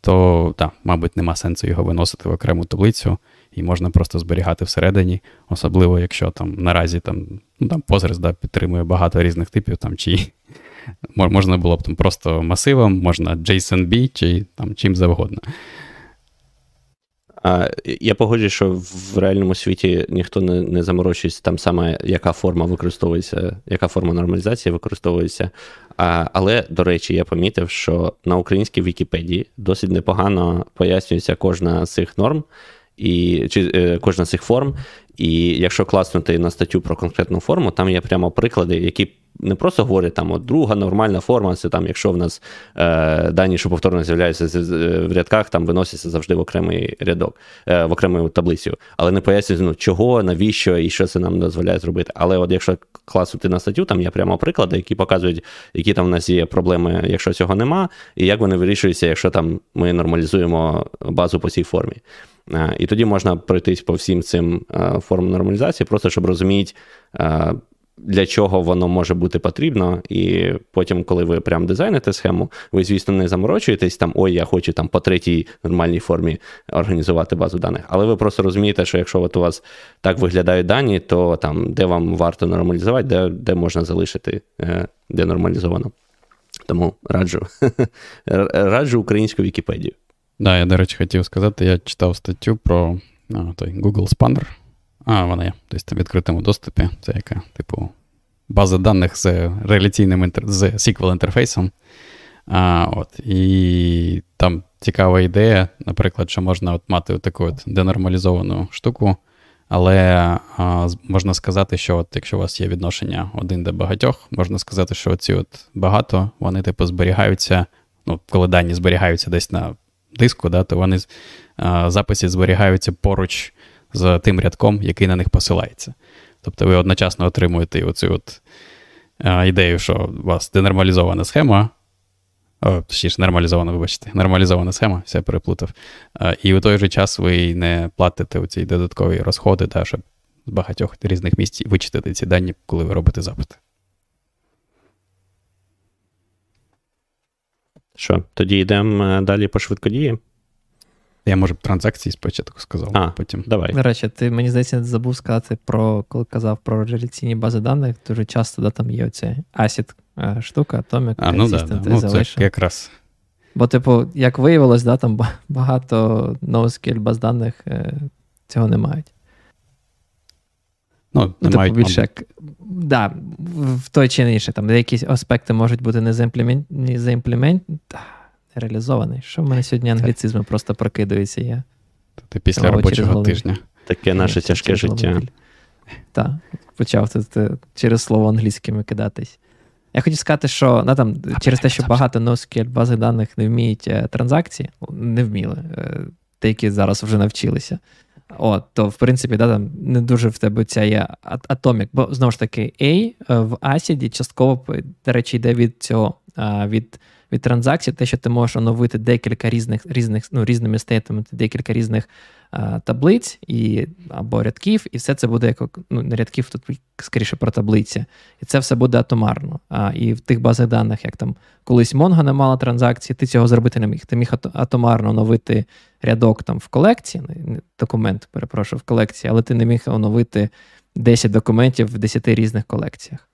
то так, мабуть, нема сенсу його виносити в окрему таблицю і можна просто зберігати всередині, особливо, якщо там наразі там, ну, там Postgres да, підтримує багато різних типів, там, чи можна було б там просто масивом, можна JSON-B, чи там чим завгодно. А, Я погоджуюсь, що в реальному світі ніхто не не заморочується там саме, яка форма використовується, яка форма нормалізації використовується. А, Але, до речі, я помітив, що на українській Вікіпедії досить непогано пояснюється кожна з цих норм і чи е, кожна з цих форм. І якщо класнути на статтю про конкретну форму, там є прямо приклади, які не просто говорять там, от друга нормальна форма, це там, якщо в нас е, дані, що повторно з'являються в рядках, там виносяться завжди в окремий рядок, е, в окрему таблицю. Але не пояснюють, ну, чого, навіщо і що це нам дозволяє зробити. Але от якщо класувати на статтю, там є прямо приклади, які показують, які там в нас є проблеми, якщо цього нема, і як вони вирішуються, якщо там ми нормалізуємо базу по цій формі. Е, і тоді можна пройтись по всім цим е, формам нормалізації, просто щоб розуміти, е, для чого воно може бути потрібно. І потім, коли ви прям дизайните схему, ви, звісно, не заморочуєтесь там, ой, я хочу там по третій нормальній формі організувати базу даних. Але ви просто розумієте, що якщо от у вас так виглядають дані, то там де вам варто нормалізувати, де де можна залишити, де нормалізовано. Тому раджу раджу українську Вікіпедію. Да, я, до речі, хотів сказати, я читав статтю про а, той Google Spanner. А, вона є тобто в відкритому доступі. Це яка, типу, база даних з реляційним з SQL інтерфейсом. А, от, І там цікава ідея, наприклад, що можна от мати таку от денормалізовану штуку, але а, можна сказати, що от якщо у вас є відношення один до багатьох, можна сказати, що ці от багато, вони типу зберігаються, ну, коли дані зберігаються десь на диску, да, то вони записи зберігаються поруч з тим рядком, який на них посилається. Тобто ви одночасно отримуєте оцю от ідею, що у вас денормалізована схема. О, нормалізована, вибачте, нормалізована схема, все переплутав. І у той же час ви не платите оці додаткові розходи, да, щоб з багатьох різних місць вичитати ці дані, коли ви робите запити. Що, тоді йдемо е, далі по швидкодії? Я, може, транзакції спочатку сказав, а потім. давай. До речі, ти мені здається, забув сказати про коли казав про реляційні бази даних. Дуже часто да, там є оця ACID е, штука, Atomic, а, ну, да, да. Ну, це якраз Бо, типу, як виявилось, да, там багато NoSQL баз даних е, цього не мають. Ну, не ну, типу, мають, більше як, да, в той чи інший, там деякі аспекти можуть бути не заімплемент, не заімплемент, реалізований. Що в мене сьогодні англіцизми просто прокидаються? Я Ти після робочого тижня. Таке наше тяжке життя. Так, почав тут е, через слово англійськими кидатись. Я хотів сказати, що ну, там, через те, що багато NoSQL бази даних не вміють е, транзакції, не вміли, е, деякі зараз вже навчилися. От, то, в принципі, да, там не дуже в тебе ця є атомік. Бо знову ж таки, A в Асіді частково, до речі, йде від цього, від від транзакцій, те, що ти можеш оновити декілька різних різних, ну, різними стейтами, декілька різних таблиць і, або рядків, і все це буде як ну, не рядків, тут скоріше про таблиці. І це все буде атомарно. А, І в тих базах даних, як там колись Mongo не мала транзакції, ти цього зробити не міг. Ти міг атомарно оновити рядок там в колекції, документ, перепрошую, в колекції, але ти не міг оновити 10 документів в 10 різних колекціях.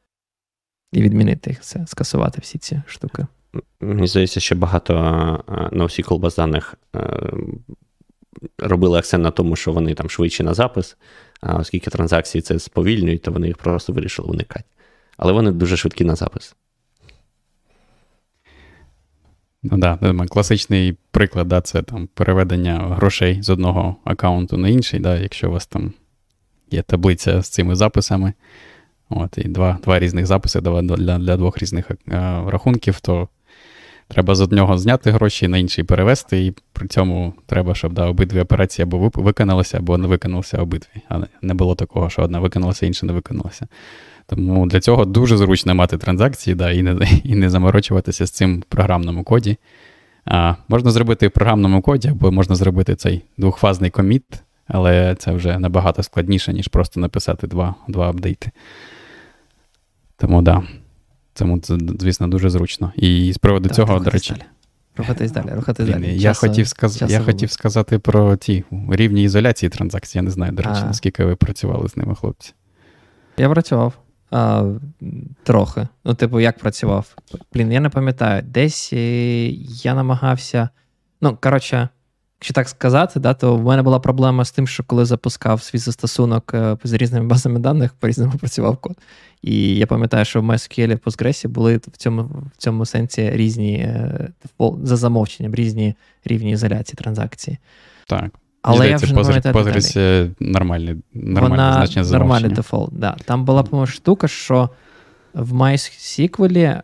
І відмінити їх все, скасувати всі ці штуки. Мені здається, що багато NoSQL баз даних е, робили акцент на тому, що вони там швидші на запис, а оскільки транзакції це сповільнюють, то вони їх просто вирішили уникати. Але вони дуже швидкі на запис. Ну да, класичний приклад, да, це там переведення грошей з одного аккаунту на інший, да, якщо у вас там є таблиця з цими записами, от, і два два різних записи для для, двох різних а, рахунків, то Треба з одного зняти гроші, на інший перевести, і при цьому треба, щоб да, обидві операції або виконалися, або не виконалися обидві. А не було такого, що одна виконалася, інша не виконалася. Тому для цього дуже зручно мати транзакції да, і не і не заморочуватися з цим в програмному коді. А, Можна зробити в програмному коді, або можна зробити цей двохфазний коміт, але це вже набагато складніше, ніж просто написати два два апдейти. Тому так. Да. Тому це, звісно, дуже зручно. І з приводу так, цього, до речі. Далі. Рухатись далі, рухатись далі. Я, часу, хотів, сказ... я хотів сказати про ті рівні ізоляції транзакцій. Я не знаю, до речі, а. наскільки ви працювали з ними, хлопці. Я працював а, трохи. Ну, типу, як працював? Блін, я не пам'ятаю. Десь е, я намагався. Ну, коротше, Якщо так сказати, да, то в мене була проблема з тим, що коли запускав свій застосунок е, з різними базами даних, по-різному працював код. І я пам'ятаю, що в MySQL і Postgres були в цьому в цьому сенсі різні е, за замовченням, різні рівні ізоляції транзакції. Так. Але Здається, я вже не пам'ятаю нормальне, значення за Нормальний дефолт, да. Там була, по-моєму, штука, що в MySQL,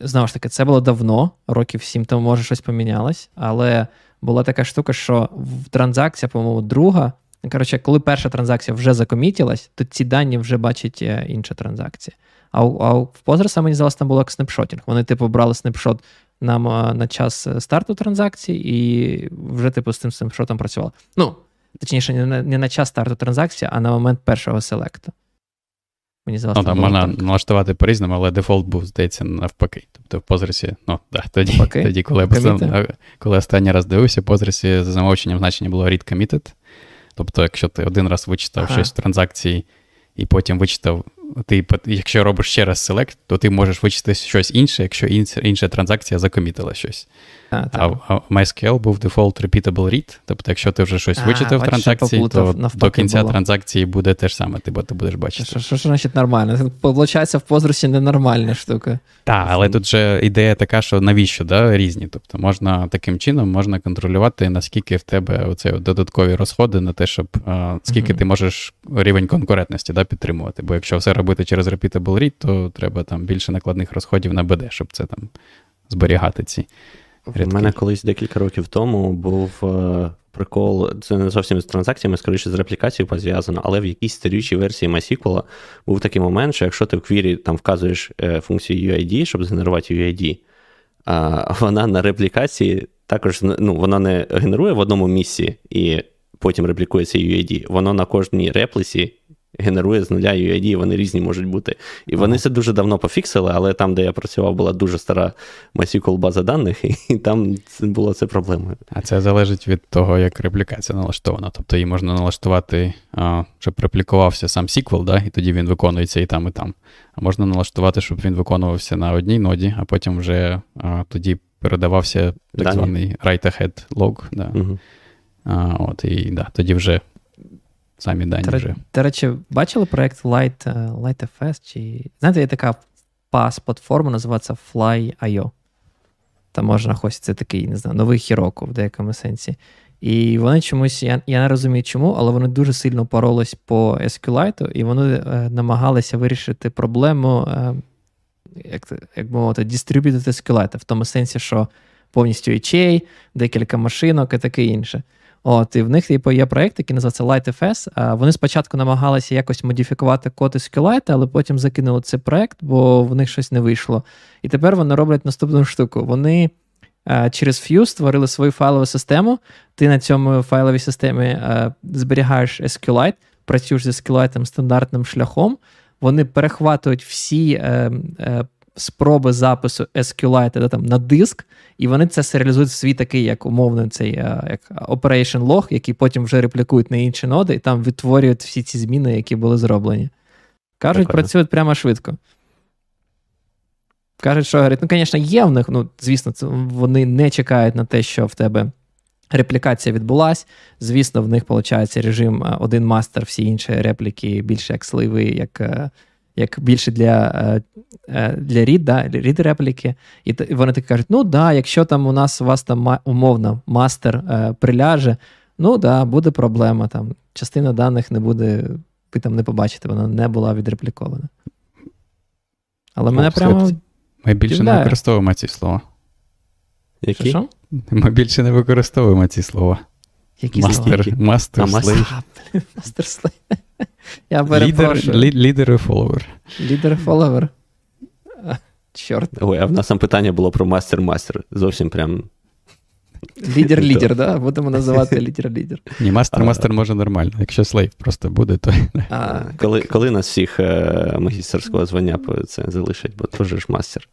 знову ж таки, це було давно, років 7 тому, може, щось помінялось, але була така штука, що в транзакція, по-моєму, друга. Коротше, коли перша транзакція вже закомітілась, то ці дані вже бачить е, інша транзакція. А а в Postgres, мені здалося, там було як snapshotting. Вони, типу, брали snapshot на на час старту транзакції і вже, типу, з тим снапшотом працювали. Ну, точніше, не на, не на час старту транзакції, а на момент першого селекту. Мені здалося, ну, там можна так. налаштувати по-різному, але дефолт був, здається, навпаки. Тобто в позрісі, ну да, тоді, okay. тоді коли я коли останній раз дивився, в позрісі за замовченням значення було read committed. Тобто, якщо ти один раз вичитав ага. щось в транзакції і потім вичитав ти, якщо робиш ще раз селект, то ти можеш вичити щось інше, якщо інша, транзакція закомітила щось. А, а, а MySQL був default repeatable read, тобто, якщо ти вже щось а, вичитав в транзакції, то до кінця було. транзакції буде те ж саме, ти, бо ти будеш бачити. Що що, що значить нормально? Получається, в позрусі ненормальна штука. Так, але тут же ідея така, що навіщо да, різні. Тобто можна таким чином можна контролювати, наскільки в тебе оце додаткові розходи на те, щоб а, скільки mm-hmm. ти можеш рівень конкурентності да, підтримувати. Бо якщо все робити через repeatable read, то треба там більше накладних розходів на БД, щоб це там зберігати ці. У мене колись декілька років тому був е, прикол, це не зовсім з транзакціями, скоріше з реплікацією пов'язано, але в якійсь старючій версії MySQL був такий момент, що якщо ти в квірі там вказуєш е, функцію UID, щоб згенерувати UID, а вона на реплікації також ну, вона не генерує в одному місці і потім реплікується UID, воно на кожній реплісі генерує з нуля UID, вони різні можуть бути. І вони це дуже давно пофіксили, але там, де я працював, була дуже стара MySQL база даних, і там було це проблемою. А це залежить від того, як реплікація налаштована. Тобто її можна налаштувати, щоб реплікувався сам SQL, да, і тоді він виконується і там, і там. А можна налаштувати, щоб він виконувався на одній ноді, а потім вже тоді передавався так званий write-ahead log. Да. Угу. А, от, і да, тоді вже самі дані До, вже. до речі, бачили проект Light, е, LightFS? Чи... Знаєте, є така PaaS-платформа, називається Fly.io. Там можна хоч це такий, не знаю, новий Heroku в деякому сенсі. І вони чомусь, я, я не розумію чому, але вони дуже сильно поролись по SQLite, і вони е, намагалися вирішити проблему, е, як, як би мовити, distributed SQLite, в тому сенсі, що повністю HA, декілька машинок і таке інше. От, і в них типу, є проєкт, який називається LightFS. Вони спочатку намагалися якось модифікувати код SQLite, але потім закинули цей проєкт, бо в них щось не вийшло. І тепер вони роблять наступну штуку. Вони е, через Fuse створили свою файлову систему. Ти на цьому файловій системі е, зберігаєш SQLite, працюєш з SQLite стандартним шляхом. Вони перехватують всі е, е, спроби запису SQLite да, там, на диск, і вони це серіалізують в свій такий, як умовно, цей е, як operation log, який потім вже реплікують на інші ноди, і там відтворюють всі ці зміни, які були зроблені. Кажуть, Прикольно. працюють прямо швидко. Кажуть, що говорять, ну, звісно, є в них, ну, звісно, це, вони не чекають на те, що в тебе реплікація відбулась. Звісно, в них виходить режим е, один мастер, всі інші репліки більше як сливи, як, е, як більше для, е, е, для рід, да, рід репліки. І вони такі кажуть: ну да, якщо там у нас у вас там умовно мастер е, приляже, ну да, буде проблема. Там частина даних не буде, ви там не побачите, вона не була відреплікована. Але Ну, мене прямо. Ми більше не використовуємо ці слова. Які? що? Ми більше не використовуємо ці слова. Які? Master, Які? master, А, master. slave. А, master slave. Я Лідер, перепрошую. лі- лідер і follower. Лідер follower. А, Чорт. Ой, а в нас там питання було про master-master. Зовсім прям. Лідер-лідер, да? Будемо називати лідер-лідер. Ні, master-master може нормально. Якщо слейв просто буде, то А, Коли, коли нас всіх е, магістерського звання це залишать, бо теж ж master.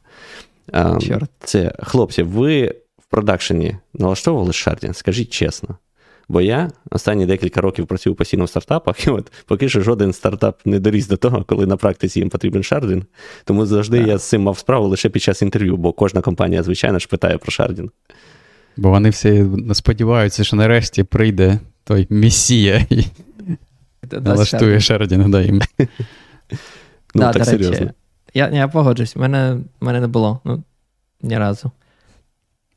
А, Чорт. Це, хлопці, ви в продакшені налаштовували sharding? Скажіть чесно. Бо я останні декілька років працюю постійно в стартапах, і от поки що жоден стартап не доріс до того, коли на практиці їм потрібен sharding. Тому завжди Так. я з цим мав справу лише під час інтерв'ю, бо кожна компанія, звичайно ж, питає про sharding. Бо вони всі сподіваються, що нарешті прийде той месія і налаштує Шердінг да, їм. Ну, так серйозно. Я, я погоджуюсь, в мене, в мене не було. Ну, ні разу.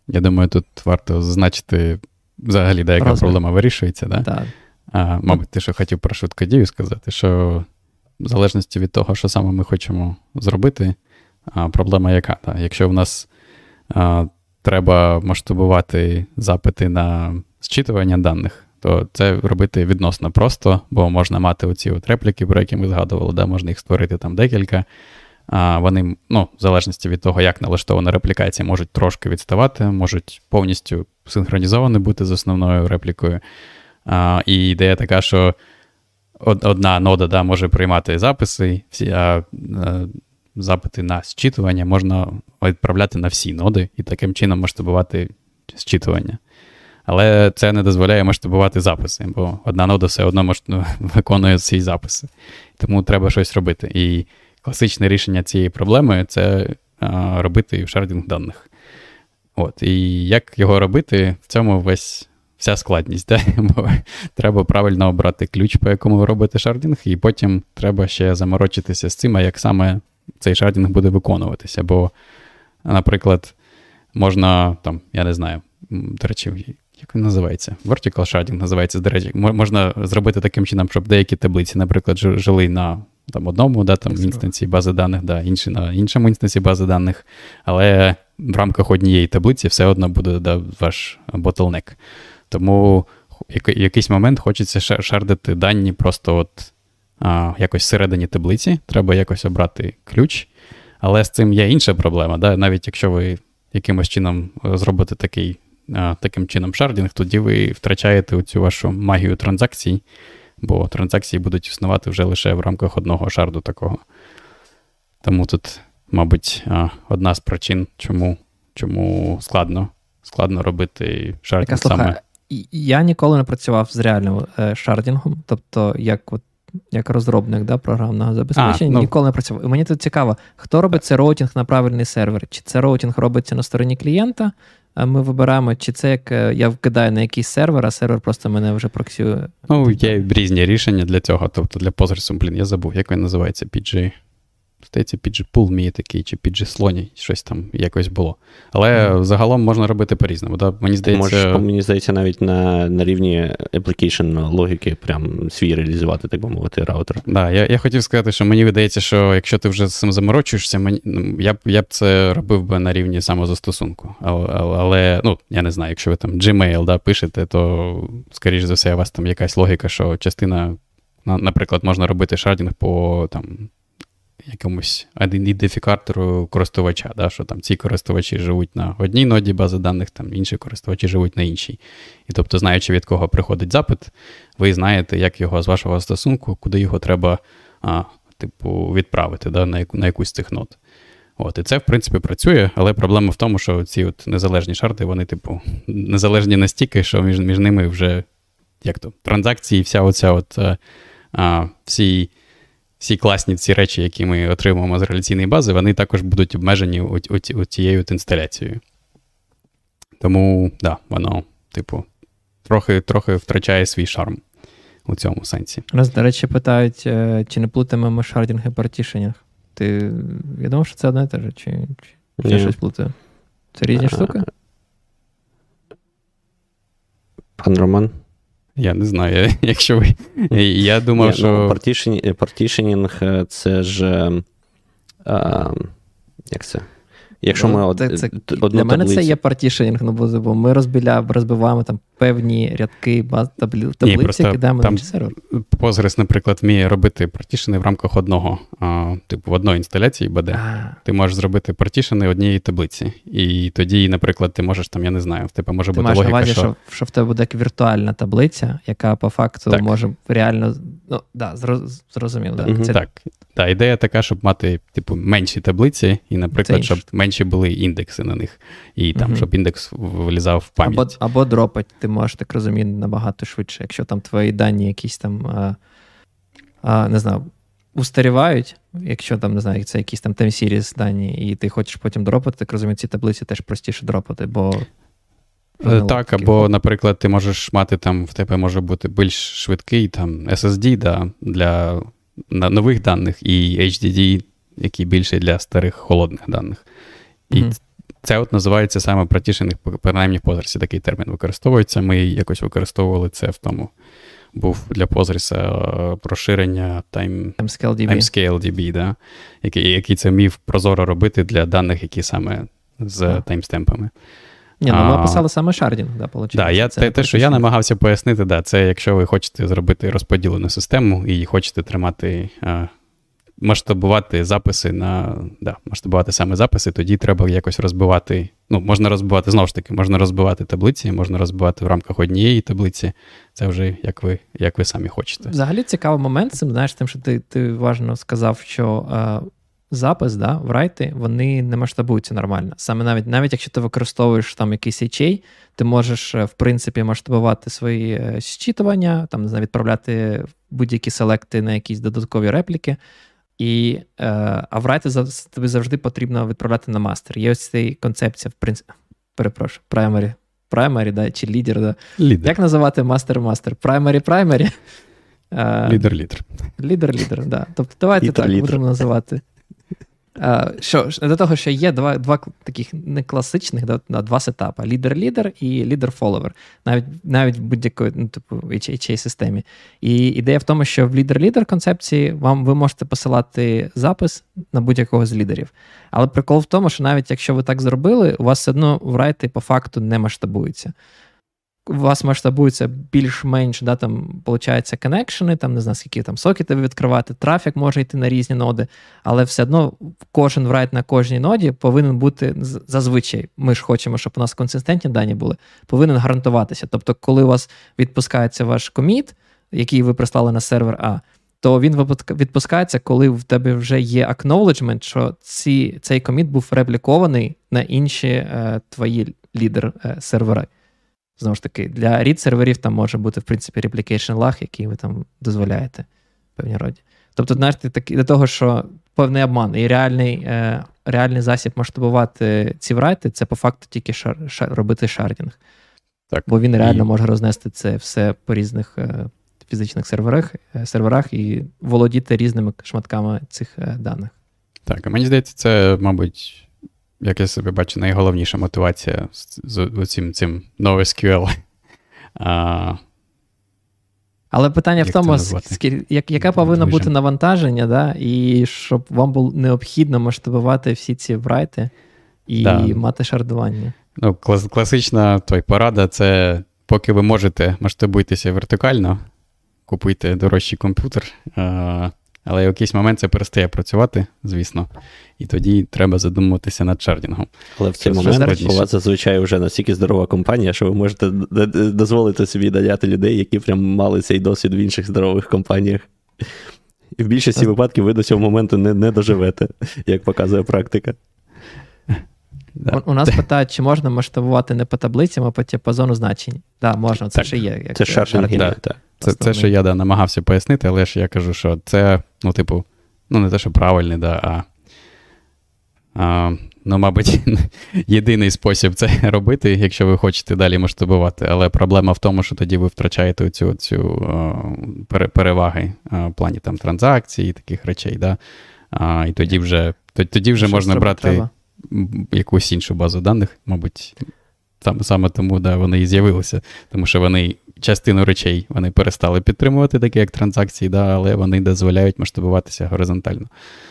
Я думаю, тут варто зазначити взагалі, да, яка Розмір. проблема вирішується. Да? Так. А, мабуть, ти що хотів про швидкодію сказати, що в залежності від того, що саме ми хочемо зробити, а, проблема яка? Та? Якщо в нас а, треба масштабувати запити на зчитування даних, то це робити відносно просто, бо можна мати оці от репліки, про які ми згадували, да? можна їх створити там декілька. А, вони, ну, в залежності від того, як налаштована реплікація, можуть трошки відставати, можуть повністю синхронізовані бути з основною реплікою. А, і ідея така, що одна нода да, може приймати записи, всі, а е, запити на зчитування можна відправляти на всі ноди і таким чином масштабувати зчитування. Але це не дозволяє масштабувати записи, бо одна нода все одно ну, виконує ці записи. Тому треба щось робити. І класичне рішення цієї проблеми це а, робити шардінг даних. От, і як його робити, в цьому весь вся складність. Да? Бо треба правильно обрати ключ, по якому ви робите шардінг, і потім треба ще заморочитися з цим, а як саме цей шардінг буде виконуватися. Бо, наприклад, можна там, я не знаю, до речі, як він називається? Vertical sharding називається, до речі, можна зробити таким чином, щоб деякі таблиці, наприклад, жили на там, одному да, там, інстанції бази даних, да, інші на іншому інстанції бази даних, але в рамках однієї таблиці все одно буде да, ваш bottleneck. Тому в якийсь момент хочеться шардити дані просто от а, якось всередині таблиці, треба якось обрати ключ. Але з цим є інша проблема. Да? Навіть якщо ви якимось чином е, зробите такий, а, таким чином шардінг, тоді ви втрачаєте цю вашу магію транзакцій, бо транзакції будуть існувати вже лише в рамках одного шарду такого. Тому тут, мабуть, одна з причин, чому, чому складно, складно робити шардінг Яка саме. слухай, я ніколи не працював з реальним е, шардінгом. Тобто, як от як розробник да, програмного забезпечення, А, ну. ніколи не працював. І мені тут цікаво, хто робить цей роутінг на правильний сервер? Чи це роутінг робиться на стороні клієнта? Ми вибираємо, чи це як е, я вкидаю на якийсь сервер, а сервер просто мене вже проксює. Ну, є різні рішення для цього. Тобто для Postgres, блін, я забув, як він називається, PG. Здається, PG мій такий, чи PG Sloney, щось там якось було. Але Мгм. загалом можна робити по-різному. Да? Мені здається, Можеш, мені здається, навіть на, на рівні application логіки прям свій реалізувати, так би мовити, раутер. Да, я, я хотів сказати, що мені видається, що якщо ти вже з цим заморочуєшся, мені, ну, я, б, я б це робив би на рівні самозастосунку. Але, але, ну, я не знаю, якщо ви там Gmail да, пишете, то, скоріш за все, у вас там якась логіка, що частина, наприклад, можна робити шардінг по там, якомусь ідентифікатору користувача, да, що там ці користувачі живуть на одній ноді бази даних, там інші користувачі живуть на іншій. І тобто, знаючи, від кого приходить запит, ви знаєте, як його з вашого застосунку, куди його треба а, типу, відправити да, на, яку, на якусь з цих нод. От, і це, в принципі, працює, але проблема в тому, що ці от незалежні шарти, вони, типу, незалежні настільки, що між, між ними вже як то, транзакції, вся оця от, а, а, всі, всі класні ці речі, які ми отримуємо з реляційної бази, вони також будуть обмежені цією от інсталяцією. Тому, да, воно, типу, трохи, трохи втрачає свій шарм у цьому сенсі. Раз, до речі, питають, е, чи не плутаємо ми шардінг і партішенінг. Ти я думав, що це одне і те ж, чи, чи, чи я щось плутаю? Це різні А, штуки? Пан Роман? Я не знаю, якщо ви. Я думав, Ні, що. ну, партішенінг е, це ж. е, е, як це? Якщо ми Ну, од- це- це- одну Для мене це є партішенінг, ну, бо, бо ми розбіля, розбиваємо там певні рядки баз, таблі, таблиці, просто кидаємо на там- інший сервер. Postgres, наприклад, вміє робити партішени в рамках одного, а, типу, в одної інсталяції BD. А, Ти можеш зробити партішени однієї таблиці. І тоді, наприклад, ти можеш там, я не знаю, в тебе може Ти бути маєш на логіка, увазі, що. що, що в тебе буде як віртуальна таблиця, яка по факту Так. може реально. Ну, да, зроз- зрозумів, да. Мгм. Це, Так, та ідея така, щоб мати, типу, менші таблиці, і, наприклад, щоб менші були індекси на них, і там, Мгм. щоб індекс влізав в пам'ять. Або, або дропать, ти можеш так розуміти набагато швидше, якщо там твої дані якісь там, а, а, не знаю, устарівають, якщо там, не знаю, це якісь там series дані, і ти хочеш потім дропати, так розумію, ці таблиці теж простіше дропати, бо. Е, Так, або, наприклад, ти можеш мати там, в тебе може бути більш швидкий там SSD да, для нових даних, і HDD, який більший для старих холодних даних. І Мгм. це от називається саме партішених, принаймні в Postgres такий термін використовується. Ми якось використовували це в тому. Був для Postgres е, розширення time, DB. timescale DB, да, який, який це вмів прозоро робити для даних, які саме з таймстемпами. Ні, ну ми А. описали саме sharding, да, виходить. Да, я, Це те, те, що я намагався пояснити, да, це якщо ви хочете зробити розподілену систему і хочете тримати, е, масштабувати записи на да, масштабувати саме записи, тоді треба якось розбивати. Ну, можна розбивати знову ж таки, можна розбивати таблиці, можна розбивати в рамках однієї таблиці. Це вже як ви, як ви самі хочете. Взагалі цікавий момент цим, знаєш, тим, що ти, ти важно сказав, що е, запис, да, врайти, вони не масштабуються нормально. Саме навіть, навіть якщо ти використовуєш там якийсь HA, ти можеш, е, в принципі, масштабувати свої е, зчитування, там, не знаю, відправляти будь-які селекти на якісь додаткові репліки. І, е, а врайти тобі завжди потрібно відправляти на master. Є ось ця концепція, в принципі, перепрошую, primary. Primary, да, чи лідер, да. Лідер. Як називати master-master? Primary-primary? Е, Лідер, лідер. Лідер, лідер, да. Тобто давайте так лідер. будемо називати. А, що до того, що є два два таких не класичних, да, два сетапи: лідер-лідер і лідер-фоловер. Навіть навіть в будь-якої, ну, типу, HA системі. І ідея в тому, що в лідер-лідер концепції вам ви можете посилати запис на будь-якого з лідерів. Але прикол в тому, що навіть якщо ви так зробили, у вас все одно в райти по факту не масштабується. У вас масштабується більш-менш, да, там, виходить, коннекшени, там, не знаю, скільки там сокети відкривати, трафік може йти на різні ноди, але все одно кожен врайт на кожній ноді повинен бути зазвичай. Ми ж хочемо, щоб у нас консистентні дані були, повинен гарантуватися. Тобто, коли у вас відпускається ваш коміт, який ви прислали на сервер А, то він відпускається, коли в тебе вже є acknowledgement, що ці, цей коміт був реплікований на інші е, твої лідер-сервери. Знову ж таки, для read серверів там може бути, в принципі, replication lag, який ви там дозволяєте певній роді. Тобто, знаєш, ти такий до того, що певний обман і реальний е, реальний засіб масштабувати ці врайти, це по факту тільки шар, шар, робити шардінг. Так. Бо він реально І- може рознести це все по різних е, фізичних серверах, е, серверах і володіти різними шматками цих е, даних. Так, а мені здається, це, мабуть, як я себе бачу, найголовніша мотивація з, з цим, цим NoSQL. А, Але питання Як в тому, скіль- як, яке повинно бути навантаження, да, і щоб вам було необхідно масштабувати всі ці врайти і Да. мати шардування. ну, клас, класична той, порада це поки ви можете, масштабуйтеся вертикально, купуйте дорожчий комп'ютер. А, але в якийсь момент це перестає працювати, звісно. І тоді треба задумуватися над чардінгом. Але в цей момент у вас зазвичай вже настільки здорова компанія, що ви можете дозволити собі наняти людей, які прям мали цей досвід в інших здорових компаніях. І в більшості випадків ви до цього моменту не, не доживете, як показує практика. Да. У, у нас питають, чи можна масштабувати не по таблицям, а по типазону значень. Так, да, можна, це Так. ще є. Як Це шардинги. да. так. Це, це, що я да, намагався пояснити, але ж я кажу, що це, ну, типу, ну, не те, що правильний, да, а, а ну, мабуть, єдиний спосіб це робити, якщо ви хочете далі масштабувати. Але проблема в тому, що тоді ви втрачаєте цю, цю пере- переваги в плані там транзакцій і таких речей. Да? А, і тоді вже, тоді вже Що можна брати треба? Якусь іншу базу даних, мабуть. Саме, саме тому да, вони і з'явилися, тому що вони частину речей вони перестали підтримувати, такі як транзакції, да, але вони дозволяють масштабуватися горизонтально.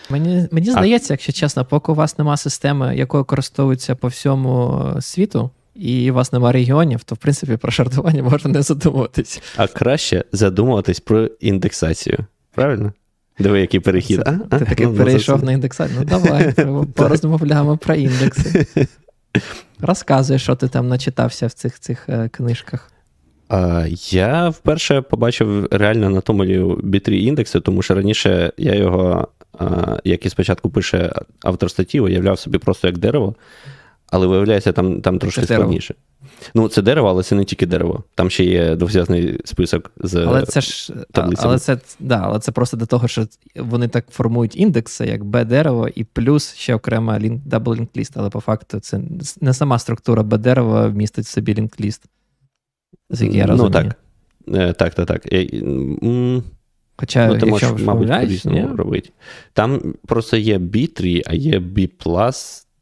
Мені, мені А- здається, якщо чесно, поки у вас нема системи, якою користуються по всьому е, світу, і у вас нема регіонів, то в принципі про шардування можна не задумуватись. А краще задумуватись про індексацію. Правильно? Диви, який перехід. Це- а? Ти Ну, ну, перейшов це- на індексацію. Ну давай, порозмовляємо про індекси. Розказуй, що ти там начитався в цих цих е, книжках. А, я вперше побачив реально на тому B-tree індекси, тому що раніше я його, а, як і спочатку пише автор статті, уявляв собі просто як дерево, але виявляється, там, там трошки Це дерево. складніше. Ну, це дерево, але це не тільки дерево. Там ще є двозв'язний список з. Але це ж таблицями. але це, да, але це просто до того, що вони так формують індекси, як Б дерево, і плюс ще окрема link, double linked list, але по факту це не сама структура Б дерева містить в собі лінкліст. Наскільки я Ну, розумію. так. Е, Так, так, так. М, Хоча, Ну, ти якщо можеш, мабуть, по-різному робити. Там просто є B3, а є B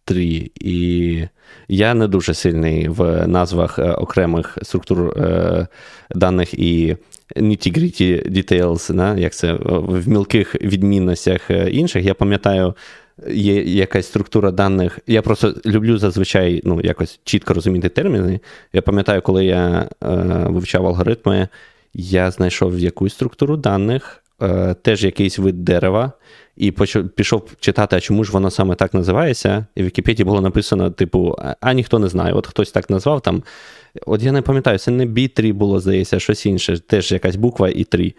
3. І я не дуже сильний в назвах е, окремих структур е, даних і nitty-gritty details, да, як це в мілких відмінностях е, інших. Я пам'ятаю, є якась структура даних. Я просто люблю зазвичай ну, якось чітко розуміти терміни. Я пам'ятаю, коли я е, вивчав алгоритми, я знайшов якусь структуру даних, е, теж якийсь вид дерева, і пішов читати, а чому ж воно саме так називається. І в Вікіпедії було написано: типу, а, ніхто не знає. От хтось так назвав там. От я не пам'ятаю, це не B3 було, здається, щось інше, теж якась буква і 3.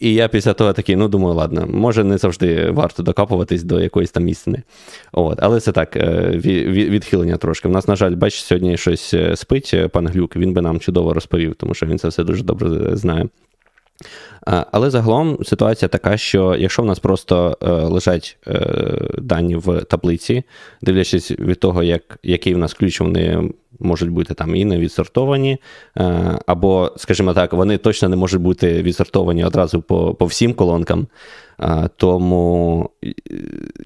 І я після того такий, ну думаю, ладно, може не завжди варто докапуватись до якоїсь там істини. От, але це так, е, ві- ві- відхилення трошки. У нас, на жаль, бачиш, сьогодні щось е, спить пан Глюк, він би нам чудово розповів, тому що він це все дуже добре знає. Але загалом ситуація така, що якщо в нас просто е, лежать е, дані в таблиці, дивлячись від того, як, який в нас ключ, вони можуть бути там і не відсортовані, е, або, скажімо так, вони точно не можуть бути відсортовані одразу по, по всім колонкам. Тому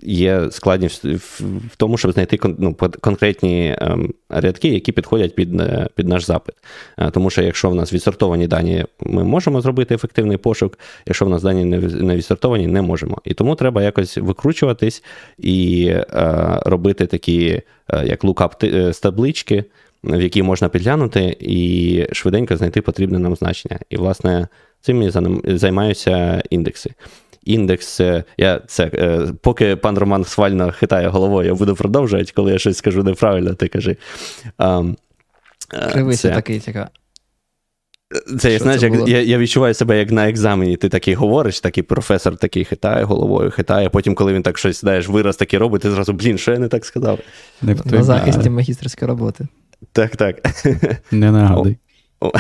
є складність в, тому, щоб знайти ну, конкретні ем, рядки, які підходять під, е, під наш запит. Тому що якщо в нас відсортовані дані, ми можемо зробити ефективний пошук, якщо в нас дані не відсортовані, не можемо. І тому треба якось викручуватись і е, робити такі, е, як лукап таблички, в які можна підглянути і швиденько знайти потрібне нам значення. І, власне, цим я займаюся індекси. Індекс, е, я це е, поки пан Роман схвально хитає головою, я буду продовжувати, коли я щось скажу неправильно, ти кажи. Е, Кривися такий, така. це, Що знаєш, це як, я, я відчуваю себе як на екзамені. Ти такий говориш, такий професор такий хитає головою, хитає. Потім, коли він так щось знаєш, вираз такий робить, ти зразу, блін, що я не так сказав. Не На захисті магістерської роботи. Так, так. Не нагадуй. О,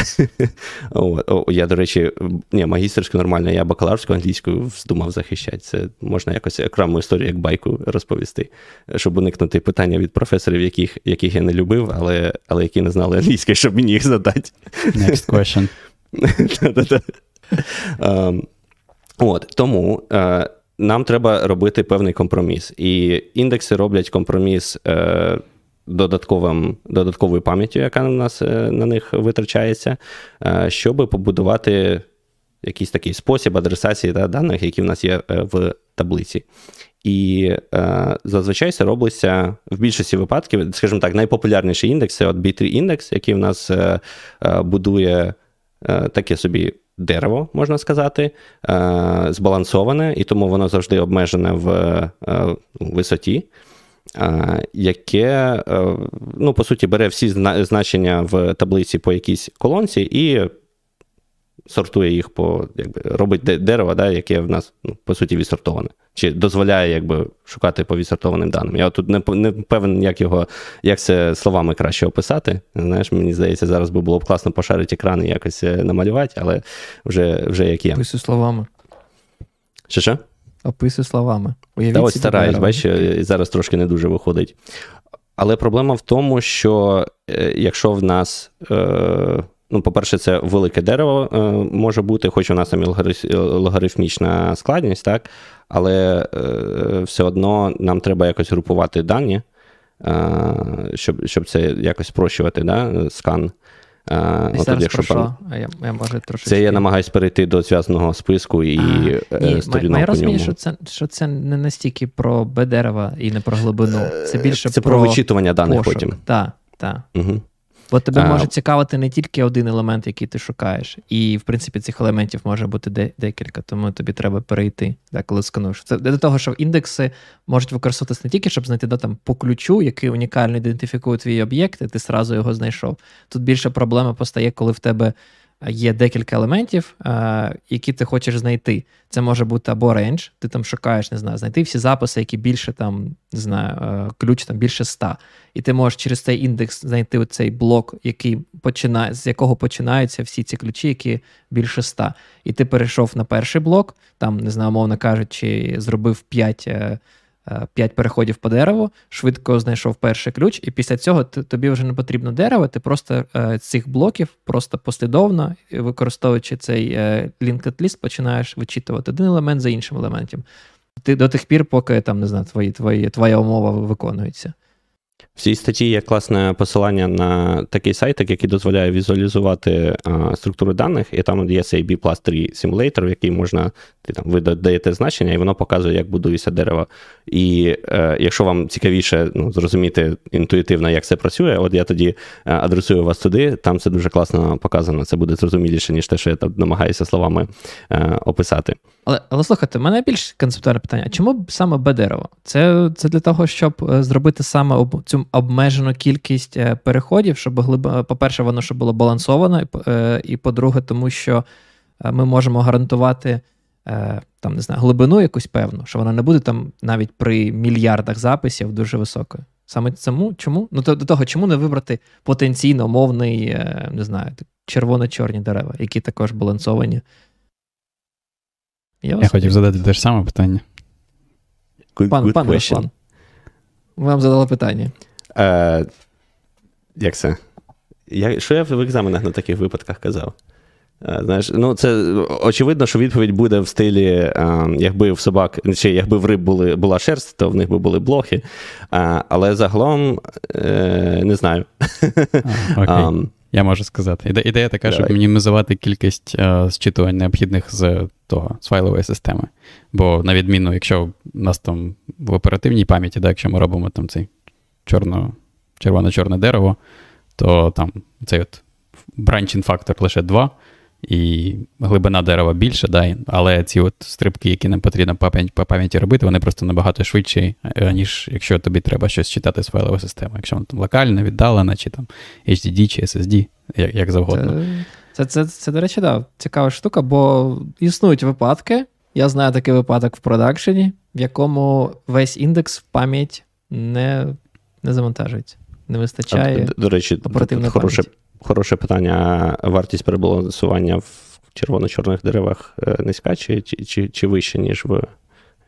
о, Я, до речі, ні, магістерську нормально, я бакалаврську англійську вздумав захищати. Це можна якось окрему історію, як байку розповісти, щоб уникнути питання від професорів, яких яких я не любив, але але які не знали англійської, щоб мені їх задати. Next question. um, от, Тому uh, нам треба робити певний компроміс. І індекси роблять компроміс. Uh, додатковим, додатковою пам'яттю, яка на нас е, на них витрачається, е, щоб побудувати якийсь такий спосіб адресації да, даних, які в нас є е, в таблиці. І е, зазвичай це робиться в більшості випадків, скажімо так, найпопулярніший індекс це от B3 індекс, який в нас е, е, будує таке собі дерево, можна сказати, збалансоване, і тому воно завжди обмежене в висоті яке, е, ну, по суті, бере всі значення в таблиці по якійсь колонці і сортує їх по, якби, робить дерево, да, яке в нас, ну, по суті, відсортоване. Чи дозволяє якби, шукати по відсортованим даним. Я тут не не певен, як його, як це словами краще описати. Знаєш, Мені здається, зараз би було б класно пошарити екран і якось е, намалювати, але вже вже як є. Пису словами. Що що? Описуй словами. Уявіть Та ось стараюсь, бачиш, зараз трошки не дуже виходить. Але проблема в тому, що е, якщо в нас, е, ну, по-перше, це велике дерево е, може бути, хоч у нас там логарифмічна складність, так? але все одно нам треба якось групувати дані, щоб щоб це якось спрощувати, да, скан. А, от, зараз якщо про А я, я може трошечки... Це я намагаюсь перейти до зв'язаного списку і а, ні, сторінок Я розумію, що це що це не настільки про Б-дерева і не про глибину. Це більше це про про вичитування даних пошук. потім. Так, так. Угу. Бо тебе а, може цікавити не тільки один елемент, який ти шукаєш, і в принципі цих елементів може бути де, декілька, тому тобі треба перейти, так, коли скануєш. Це до того, що індекси можуть використовуватися не тільки, щоб знайти да, там, по ключу, який унікально ідентифікує твій об'єкт, і ти сразу його знайшов. Тут більше проблема постає, коли в тебе є декілька елементів, е, які ти хочеш знайти. Це може бути або range, ти там шукаєш, не знаю, знайти всі записи, які більше там, не знаю, е, ключ там більше 100. І ти можеш через цей індекс знайти цей блок, який починає, з якого починаються всі ці ключі, які більше 100. І ти перейшов на перший блок, там, не знаю, умовно кажучи, зробив 5 5 переходів по дереву, швидко знайшов перший ключ, і після цього тобі вже не потрібно дерево, ти просто е, цих блоків просто послідовно, використовуючи цей е, linked list, починаєш вичитувати один елемент за іншим елементом. Ти до тих пір, поки там не знаю, твої, твої, твоя умова виконується. В цій статті є класне посилання на такий сайт, який дозволяє візуалізувати а, структуру даних, і там є цей B 3 Simulator, в який можна, ти там ви даєте значення, і воно показує, як будується дерево. І е, якщо вам цікавіше ну, зрозуміти інтуїтивно, як це працює, от я тоді е, адресую вас туди, там це дуже класно показано. Це буде зрозуміліше, ніж те, що я там намагаюся словами е, описати. Але але слухайте, у мене більш концептуальне питання: чому саме Б-дерево? Це це для того, щоб е, зробити саме об, цю обмежену кількість е, переходів, щоб глиб... по-перше, воно щоб було балансовано, і по-друге, тому що ми можемо гарантувати. Там не знаю, глибину якусь певну, що вона не буде там навіть при мільярдах записів дуже високою. Саме цьому чому? Ну, то, до того, чому не вибрати потенційно мовний, не знаю, червоно-чорні дерева, які також балансовані. Я, Я хотів задати те ж саме питання. Good, пан, good пан Руслан, вам задали питання. Е, Як це? Я, Що я в екзаменах на таких випадках казав? Е, знаєш, ну Це очевидно, що відповідь буде в стилі, е, якби в собак, чи якби в риб були, була шерсть, то в них би були блохи. Е, але загалом е, не знаю. А, okay. Я можу сказати. Ідея така, щоб мінімізувати кількість uh, зчитувань необхідних з того, з файлової системи. Бо, на відміну, якщо у нас там в оперативній пам'яті, да, якщо ми робимо там цей чорно, червоно-чорне дерево, то там цей от branching фактор лише 2, і глибина дерева більше, да, але ці от стрибки, які нам потрібно по пам'яті робити, вони просто набагато швидші, е, ніж якщо тобі треба щось читати з файлової системи. Якщо воно там локальне, віддалена, чи там HDD, чи SSD, як, як завгодно. Це, це, це, це, до речі, да, цікава штука, бо існують випадки. Я знаю такий випадок в продакшені, в якому весь індекс в пам'ять не не завантажується. Не вистачає. А, до речі, хороше хороше питання: вартість перебалансування в червоно-чорних деревах е, низька чи чи, чи, чи вища, ніж в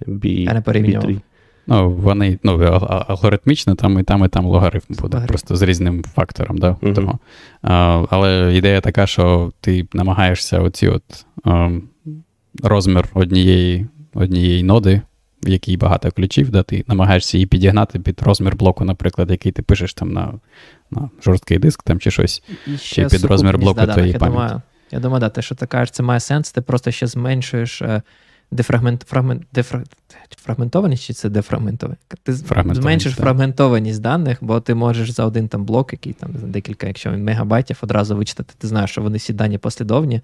B, Я не порівнював. B3? Ну, вони ну, алгоритмічно там і там, і там логарифм буде, Логарифм. просто з різним фактором. Да, Мгм. того. А, але ідея така, що ти намагаєшся оці от а, розмір однієї, однієї ноди, в якій багато ключів, да, ти намагаєшся її підігнати під розмір блоку, наприклад, який ти пишеш там на, на жорсткий диск там, чи щось. І Чи під розмір блоку доданих. твоєї я пам'яті. Думаю, я думаю, да, те, що ти кажеш, це має сенс, ти просто ще зменшуєш е, дефрагмент, фрагмент, дефра, фрагментованість чи це дефрагментованість? Ти Фрагментованість, зменшиш так. фрагментованість даних, бо ти можеш за один там блок, який там декілька, якщо мегабайтів, одразу вичитати. Ти знаєш, що вони всі дані послідовні,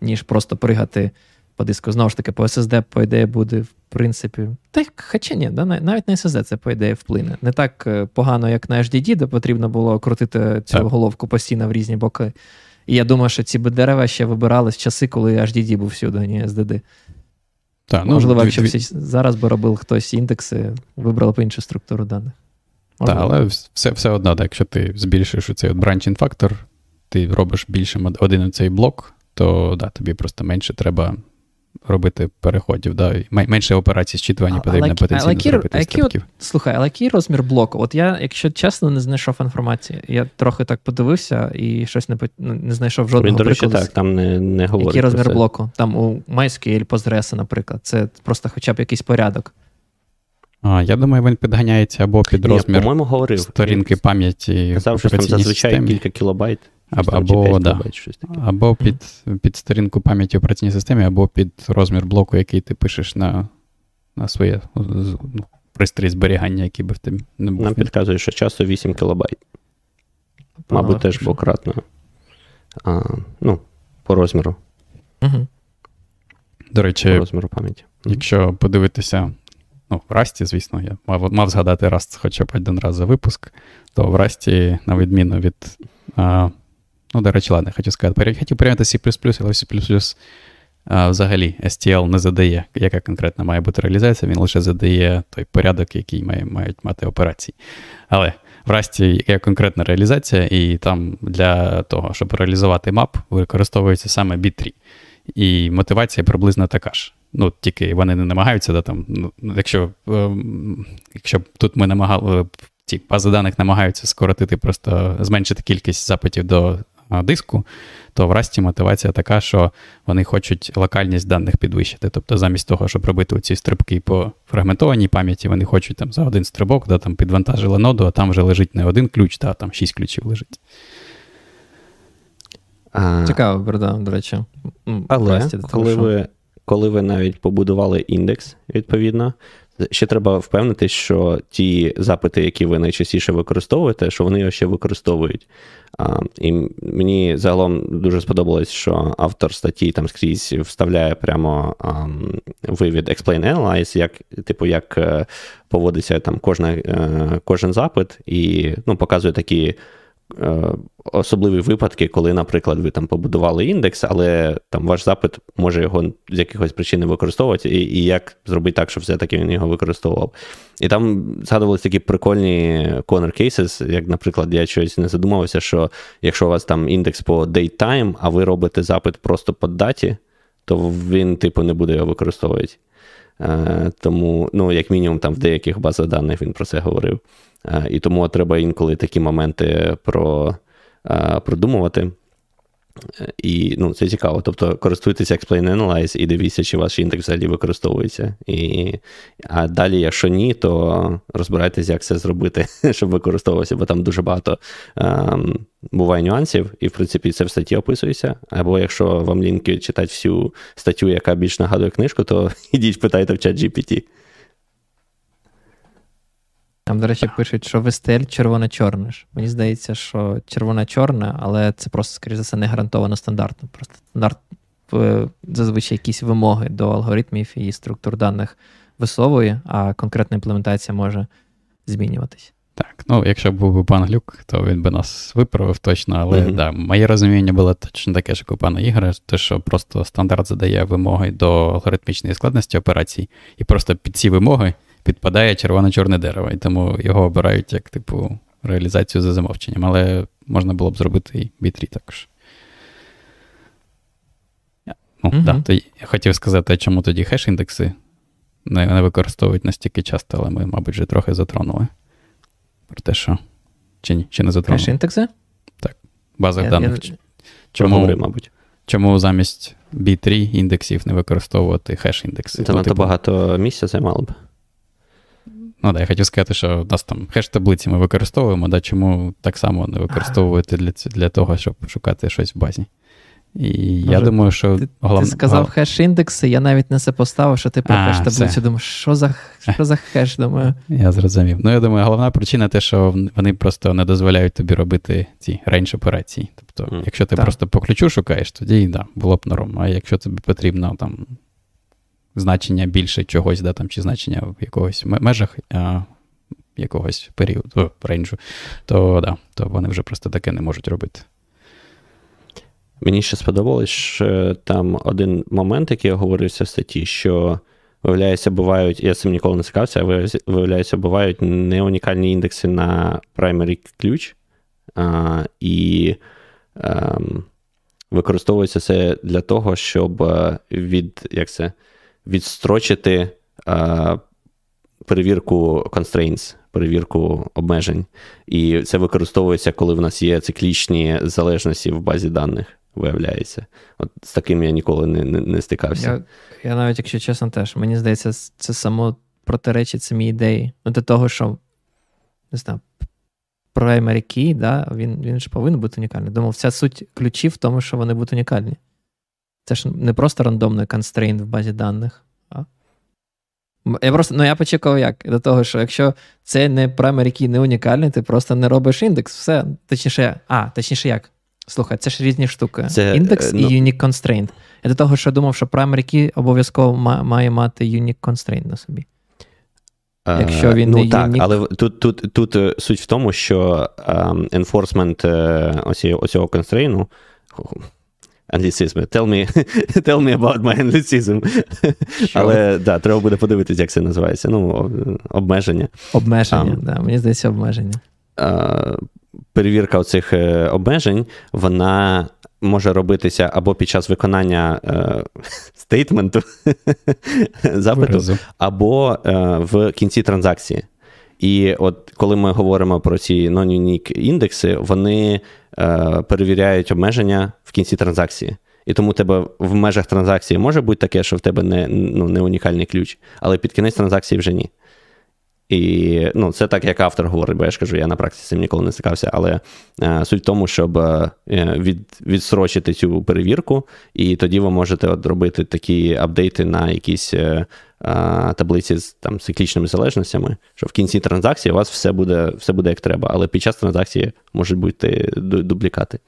ніж просто пригати по диску. Знову ж таки, по SSD, по ідеї, буде, принципі. Та хоча ні, да, навіть на SSD це, по ідеї, вплине. Не так е, погано, як на HDD, де потрібно було крутити цю Так. головку постійно в різні боки. І я думаю, що ці дерева ще вибирали з часи, коли HDD був всюди, а не SDD. Та, Можливо, якщо дві- зараз би робив хтось індекси, вибрали б іншу структуру даних. Так, але все, все одно, так, якщо ти збільшуєш цей branching фактор, ти робиш більшим один цей блок, то да, тобі просто менше треба робити переходів. Да, менше операцій зчитування А- потрібно потенційно але зробити які от- Слухай, але який розмір блоку? От я, якщо чесно, не знайшов інформації. Я трохи так подивився і щось не, ну, не знайшов жодного Він, до речі, прикладу. так, там не, не говорить. Який розмір це. блоку? Там у MySQL, Postgres, наприклад. Це просто хоча б якийсь порядок. А, я думаю, він підганяється або під розмір по-моєму, говорив. сторінки пам'яті. Казав, що там зазвичай системі. кілька кілобайт. Або, або, да. щось таке. або під, під сторінку пам'яті операційній системі, або під розмір блоку, який ти пишеш на, на своє ну, пристрій зберігання, який би в тебе не був. Нам підказує, що часто 8 кілобайт. Мабуть, теж двократно. А, ну, по розміру, Мгм. До по речі, розміру пам'яті. Якщо подивитися, ну, в Расті, звісно, я мав, мав згадати Раст хоча б один раз за випуск, то в Расті, на відміну від. А, ну, до речі, ладно, хочу сказати, хотів порівняти C, але C а, взагалі STL не задає, яка конкретно має бути реалізація, він лише задає той порядок, який має, мають мати операції. Але в Расті є конкретна реалізація, і там для того, щоб реалізувати мап, використовується саме B3. І мотивація приблизно така ж. Ну, тільки вони не намагаються, да, там, ну, якщо, ем, якщо тут ми намагали, ці бази даних намагаються скоротити, просто зменшити кількість запитів до диску, то в Расті мотивація така, що вони хочуть локальність даних підвищити. Тобто, замість того, щоб робити ці стрибки по фрагментованій пам'яті, вони хочуть там за один стрибок, да, там підвантажили ноду, а там вже лежить не один ключ, та, а там шість ключів лежить. А, Цікаво, Берда, до речі. Але Расті, коли ви, коли ви навіть побудували індекс, відповідно, ще треба впевнитись, що ті запити, які ви найчастіше використовуєте, що вони його ще використовують. А, і мені загалом дуже сподобалось, що автор статті там скрізь вставляє прямо а, вивід Explain Analyze, як, типу, як е, поводиться там кожна, е, кожен запит, і ну, показує такі особливі випадки, коли, наприклад, ви там побудували індекс, але там ваш запит може його з якихось причин не використовувати, і, і як зробити так, щоб все-таки він його використовував. І там згадувалися такі прикольні corner cases, як, наприклад, я щось не задумався, що якщо у вас там індекс по datetime, а ви робите запит просто по даті, то він, типу, не буде його використовувати. Е, тому, ну, як мінімум, там в деяких базах даних він про це говорив. Е, і тому треба інколи такі моменти про, е, продумувати. Е, І ну, це цікаво. Тобто користуйтеся Explain Analyze і дивіться, чи ваш індекс взагалі використовується. І, а далі, якщо ні, то розбирайтеся, як це зробити, щоб використовувався, бо там дуже багато ем, буває нюансів, і в принципі це в статті описується. Або якщо вам лінки читати всю статтю, яка більш нагадує книжку, то ідіть питайте в чат GPT. Там, до речі, пишуть, що в STL червоне-чорне ж. Мені здається, що червоне-чорне, але це просто, скоріше за все, не гарантовано стандартно. Просто стандарт е, зазвичай якісь вимоги до алгоритмів і структур даних висовує, а конкретна імплементація може змінюватись. Так, ну якщо б був би пан Глюк, то він би нас виправив точно, але Мгм. да, моє розуміння було точно таке, що у пана Ігоря, те, що просто стандарт задає вимоги до алгоритмічної складності операцій, і просто під ці вимоги підпадає червоно-чорне дерево, і тому його обирають як, типу, реалізацію за замовченням. Але можна було б зробити і B3 також. Ну, Мгм. да, то я хотів сказати, чому тоді хеш-індекси не, не використовують настільки часто, але ми, мабуть, вже трохи затронули. Про те, що. Чи ні? Чи не затронули? Хеш-індекси? В базах Я- даних. я- Ч- Проговори, мабуть. чому замість B-tree індексів не використовувати хеш-індекси? Це Ну, надто типу, багато місця займало б. Ну, да, я хотів сказати, що у нас там хеш-таблиці ми використовуємо, да, чому так само не використовувати для, для того, щоб шукати щось в базі. І я Може, думаю, що Ти, головне. ти сказав хеш-індекси, я навіть не сопоставив, що ти про А, хеш-таблицю все. думаєш, що за, що за хеш, думаю. Я зрозумів. Ну, я думаю, головна причина те, що вони просто не дозволяють тобі робити ці range операції. Тобто, Мгм. якщо ти Так. просто по ключу шукаєш, тоді да, було б норм. А якщо тобі потрібно там значення більше чогось, да, там, чи значення в якогось ме- межах а, якогось періоду рейнджу, то да, то вони вже просто таке не можуть робити. Мені ще сподобалось що там один момент, який оговорився в статті, що виявляється, бувають, я цим ніколи не цікавився, а виявляється- бувають не унікальні індекси на primary ключ, а, і ем, використовується це для того, щоб е, від, як це, відстрочити е, перевірку constraints, перевірку обмежень. І це використовується, коли в нас є циклічні залежності в базі даних, виявляється. От з таким я ніколи не, не, не стикався. Я, я навіть, якщо чесно, теж, мені здається, це само протиречить самій ідеї. Ну, до того, що, не знаю, primary key, да, він, він ж повинен бути унікальний. Думав, вся суть ключів в тому, що вони будуть унікальні. Це ж не просто рандомний constraint в базі даних. А? Я просто, ну я почекав як? До того, що якщо це не primary key, не унікальний, ти просто не робиш індекс, все. Точніше, а, точніше як? Слухай, це ж різні штуки. Це, індекс е, і ну- unique constraint. Я до того, що думав, що primary key обов'язково має мати unique constraint на собі. якщо Е, він ну, не так, unique. але тут, тут, тут е, суть в тому, що ем, enforcement оці, оцього констрейну. Англіцизми. Tell me, tell me about my anglicism. Але да, треба буде подивитися, як це називається. Ну, обмеження. Обмеження, Там. да, мені здається, обмеження. Перевірка оцих е, обмежень, вона може робитися або під час виконання е, стейтменту запиту, Виразу. або е, в кінці транзакції. І от коли ми говоримо про ці non-unique індекси, вони е, перевіряють обмеження в кінці транзакції. І тому тебе в межах транзакції може бути таке, що в тебе не, ну, не унікальний ключ, але під кінець транзакції вже ні. І ну, це так, як автор говорить, бо я ж кажу, я на практиці цим ніколи не стикався, але е, суть в тому, щоб е, від, відсрочити цю перевірку, і тоді ви можете от робити такі апдейти на якісь е, е, таблиці з там, циклічними залежностями, що в кінці транзакції у вас все буде, все буде як треба, але під час транзакції можуть бути дублікати.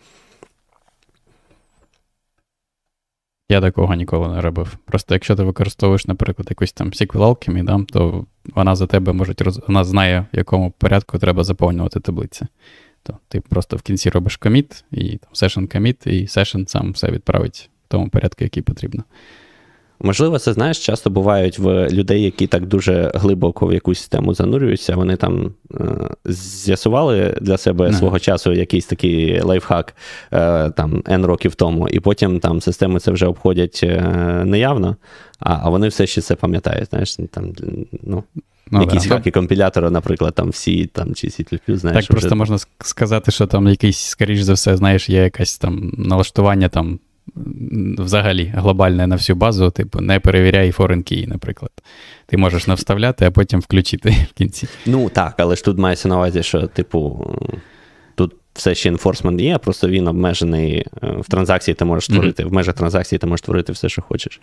Я такого ніколи не робив. Просто якщо ти використовуєш, наприклад, якусь там SQL Alchemy, то вона за тебе може роз... вона знає, в якому порядку треба заповнювати таблиці. То ти просто в кінці робиш коміт, і там session commit, і session сам все відправить в тому порядку, який потрібно. Можливо, це знаєш, часто бувають в людей, які так дуже глибоко в якусь тему занурюються. Вони там е, з'ясували для себе Не. свого часу якийсь такий лайфхак е, там N років тому, і потім там системи це вже обходять е, неявно, а, а вони все ще це пам'ятають. Знаєш, там ну, Ну, якісь да. хаки компілятора, наприклад, там всі там чи C++, знаєш. Так просто вже- можна сказати, що там якийсь, скоріш за все, знаєш, є якесь там налаштування там взагалі глобальне на всю базу, типу, не перевіряй foreign key, наприклад. Ти можеш не вставляти, а потім включити в кінці. Ну так, але ж тут мається на увазі, що, типу, тут все ще enforcement є, просто він обмежений е, в транзакції, ти можеш створити, в межах транзакції ти можеш створити все, що хочеш.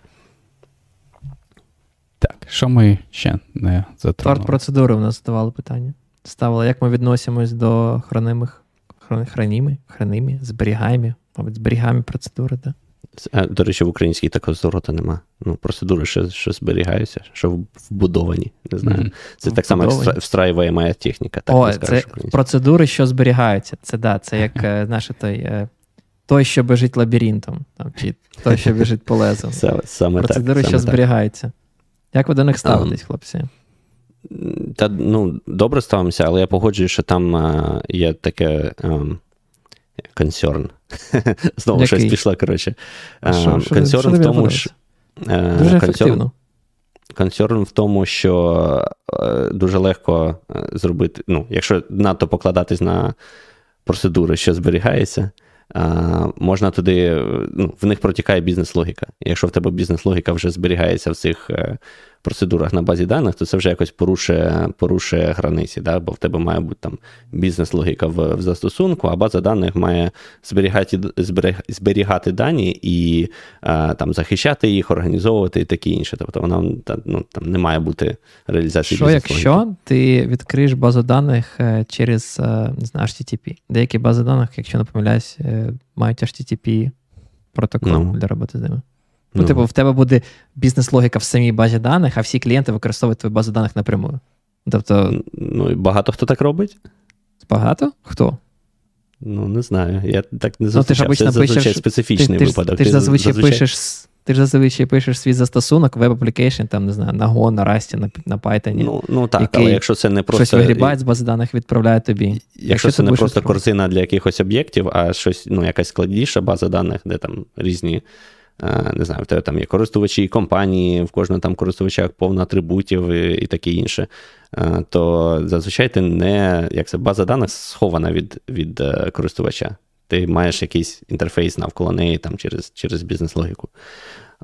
Так, що ми ще не затронули? процедури у нас задавали питання. Ставили, як ми відносимось до хранимих, хранімі, хранимі, зберігаємі, мабуть, зберігаємі процедури, так? Е, До речі, в українській такого зворота нема. Ну, процедури, що, що зберігаються, що вбудовані. Не знаю. Мгм. Це так само, як Вбудовані. встра- встраиваєма техніка. Так О, не це процедури, що зберігаються. Це да, це як е, знаєш, той, е, той, що біжить лабіринтом, там, чи той, що біжить по лезу. Саме, Процедури, так. що так. зберігаються. Як ви до них ставитесь, хлопці? Та ну, добре ставимося, але я погоджую, що там е, є таке ем, консерн. Знову щось пішло, коротше. Е, Консерн в тому, що. е, Дуже консерн- ефективно. консерн в тому, що е, дуже легко е, зробити, ну, якщо надто покладатись на процедури, що зберігається, е, можна туди, е, ну, в них протікає бізнес-логіка. Якщо в тебе бізнес-логіка вже зберігається в цих е, процедурах на базі даних, то це вже якось порушує, порушує границі, да? бо в тебе має бути там бізнес-логіка в, в застосунку, а база даних має зберігати, зберіг- зберігати дані і е, там, захищати їх, організовувати і таке інше. Тобто вона та, ну, там не має бути реалізації Що якщо ти відкриєш базу даних е, через е, не знаю, HTTP? Деякі бази даних, якщо не помиляюсь, мають HTTP протокол Ну. для роботи з ними. Ну, типу, в тебе буде бізнес-логіка в самій базі даних, а всі клієнти використовують твою базу даних напряму. Тобто, ну, і багато хто так робить? багато? Хто? Ну, не знаю. Я так не Ну, ти ж Це зазвичай пишеш- специфічний ти, випадок. ти ж зазвичай пишеш. Ти ж зазвичай пишеш свій застосунок, web application, там, не знаю, на Go, на Rust, на, на Python. Ну, ну так, який але якщо це не просто. Щось вигрібають з бази даних, відправляє тобі. Якщо, це не просто корзина для якихось об'єктів, а щось, ну, якась складніша база даних, де там різні, не знаю, в тебе там є користувачі, компанії, в кожного там користувача повно атрибутів і, і таке інше, е, то зазвичай ти не, як це, база даних схована від, від е, користувача. Ти маєш якийсь інтерфейс навколо неї там через, через бізнес-логіку.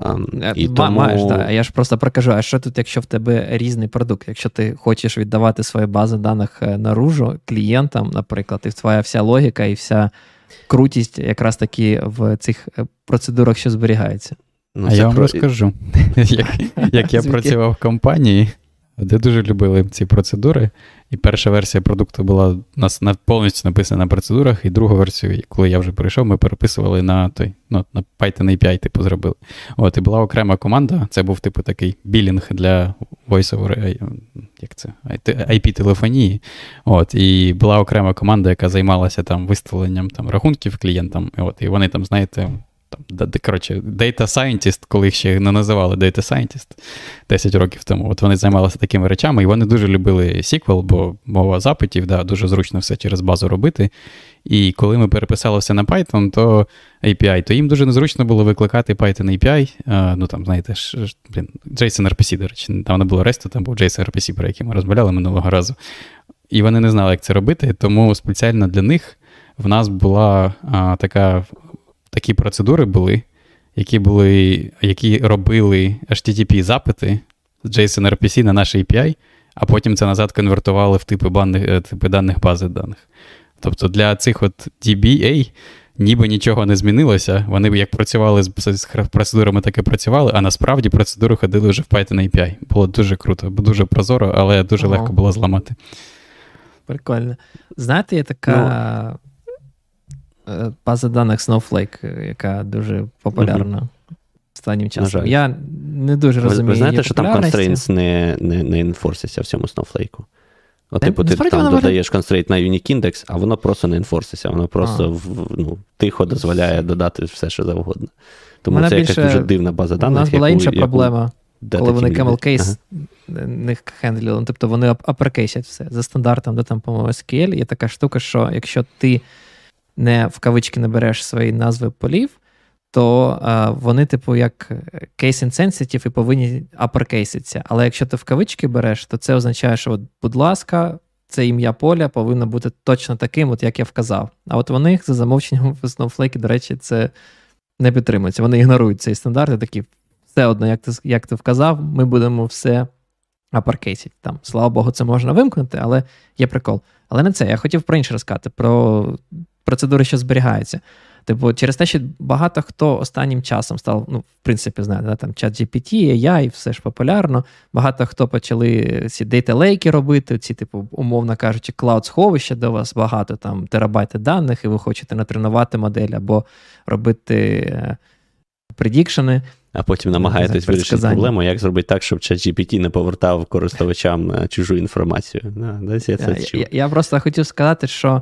Е, І тому... Маєш, да. Я ж просто прокажу, а що тут, якщо в тебе різний продукт? Якщо ти хочеш віддавати свої бази даних е, наружу клієнтам, наприклад, і твоя вся логіка і вся крутість якраз таки в цих е, процедурах, що зберігається. Ну, а я вам про- розкажу, як, як я працював в компанії, де дуже любили ці процедури. І перша версія продукту була нас повністю написана на процедурах, і другу версію, коли я вже прийшов, ми переписували на той, ну, на Python API, типу, зробили. От, і була окрема команда, це був типу такий білінг для voice-over, е, як це, IP-телефонії. От, і була окрема команда, яка займалася там виставленням там, рахунків клієнтам. От, і вони там, знаєте, там, коротше, Data Scientist, коли їх ще не називали Data Scientist 10 років тому. От вони займалися такими речами, і вони дуже любили SQL, бо мова запитів, да, дуже зручно все через базу робити. І коли ми переписали все на Python, то API, то їм дуже незручно було викликати Python API. е, ну там, знаєте, ж, блін, JSON RPC, до речі, там не було REST, там був JSON RPC, про який ми розмовляли минулого разу. І вони не знали, як це робити, тому спеціально для них в нас була а, така, такі процедури були, які були, які робили HTTP-запити з JSON RPC на наш API, а потім це назад конвертували в типи, банних, е, типи даних бази даних. Тобто для цих от DBA ніби нічого не змінилося. Вони як працювали з, з процедурами, так і працювали, а насправді процедури ходили вже в Python API. Було дуже круто, дуже прозоро, але дуже Ага. легко було зламати. Прикольно. Знаєте, є така е, база даних Snowflake, е, яка дуже популярна останнім часом. жаль. Я не дуже Ви, розумію. ви знаєте, її що там constraints не, не, не енфорсяться в цьому Snowflake? От, типу, ти там додаєш constraint на unique index, а воно просто не енфорситься, воно просто в, ну, тихо дозволяє додати все, що завгодно. Тому Мене це якась дуже дивна база даних. У нас була яку- інша яку проблема, дати коли вони camel case них хендлили. Ну, тобто вони апперкейсять все. За стандартом, де там, по-моєму, SQL, є така штука, що якщо ти не в кавички не береш свої назви полів, то а, вони, типу, як case insensitive і повинні апперкейситися. Але якщо ти в кавички береш, то це означає, що, от, будь ласка, це ім'я поля повинно бути точно таким, от як я вказав. А от вони за замовченням в Snowflake, до речі, це не підтримується. Вони ігнорують цей стандарт і такі, все одно, як ти, як ти вказав, ми будемо все апаркейсити. Там, слава Богу, це можна вимкнути, але є прикол. Але не це. Я хотів про інше розказати, про процедури, що зберігаються. Типу, через те, що багато хто останнім часом став, ну, в принципі, знаєте, да, там чат GPT, AI, все ж популярно. Багато хто почали ці дейта лейки робити, ці, типу, умовно кажучи, клауд-сховища, де у вас багато там терабайти даних, і ви хочете натренувати модель або робити е, предікшени. А потім намагаєтесь вирішити проблему, як зробити так, щоб ChatGPT не повертав користувачам е, чужу інформацію. Да, десь я це Я, чув. я, я просто хотів сказати, що Е,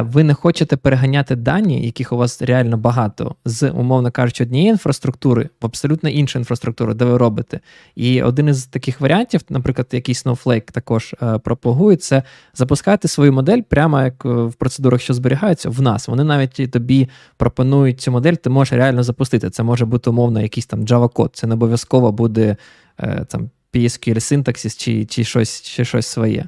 ви не хочете переганяти дані, яких у вас реально багато, з, умовно кажучи, однієї інфраструктури в абсолютно іншу інфраструктуру, де ви робите. І один із таких варіантів, наприклад, який Snowflake також е, пропагує, це запускати свою модель прямо як е, в процедурах, що зберігаються, в нас. Вони навіть тобі пропонують цю модель, ти можеш реально запустити. Це може бути умовно якийсь там Java-код. Це не обов'язково буде там PSQL синтаксис чи чи, щось, чи щось своє.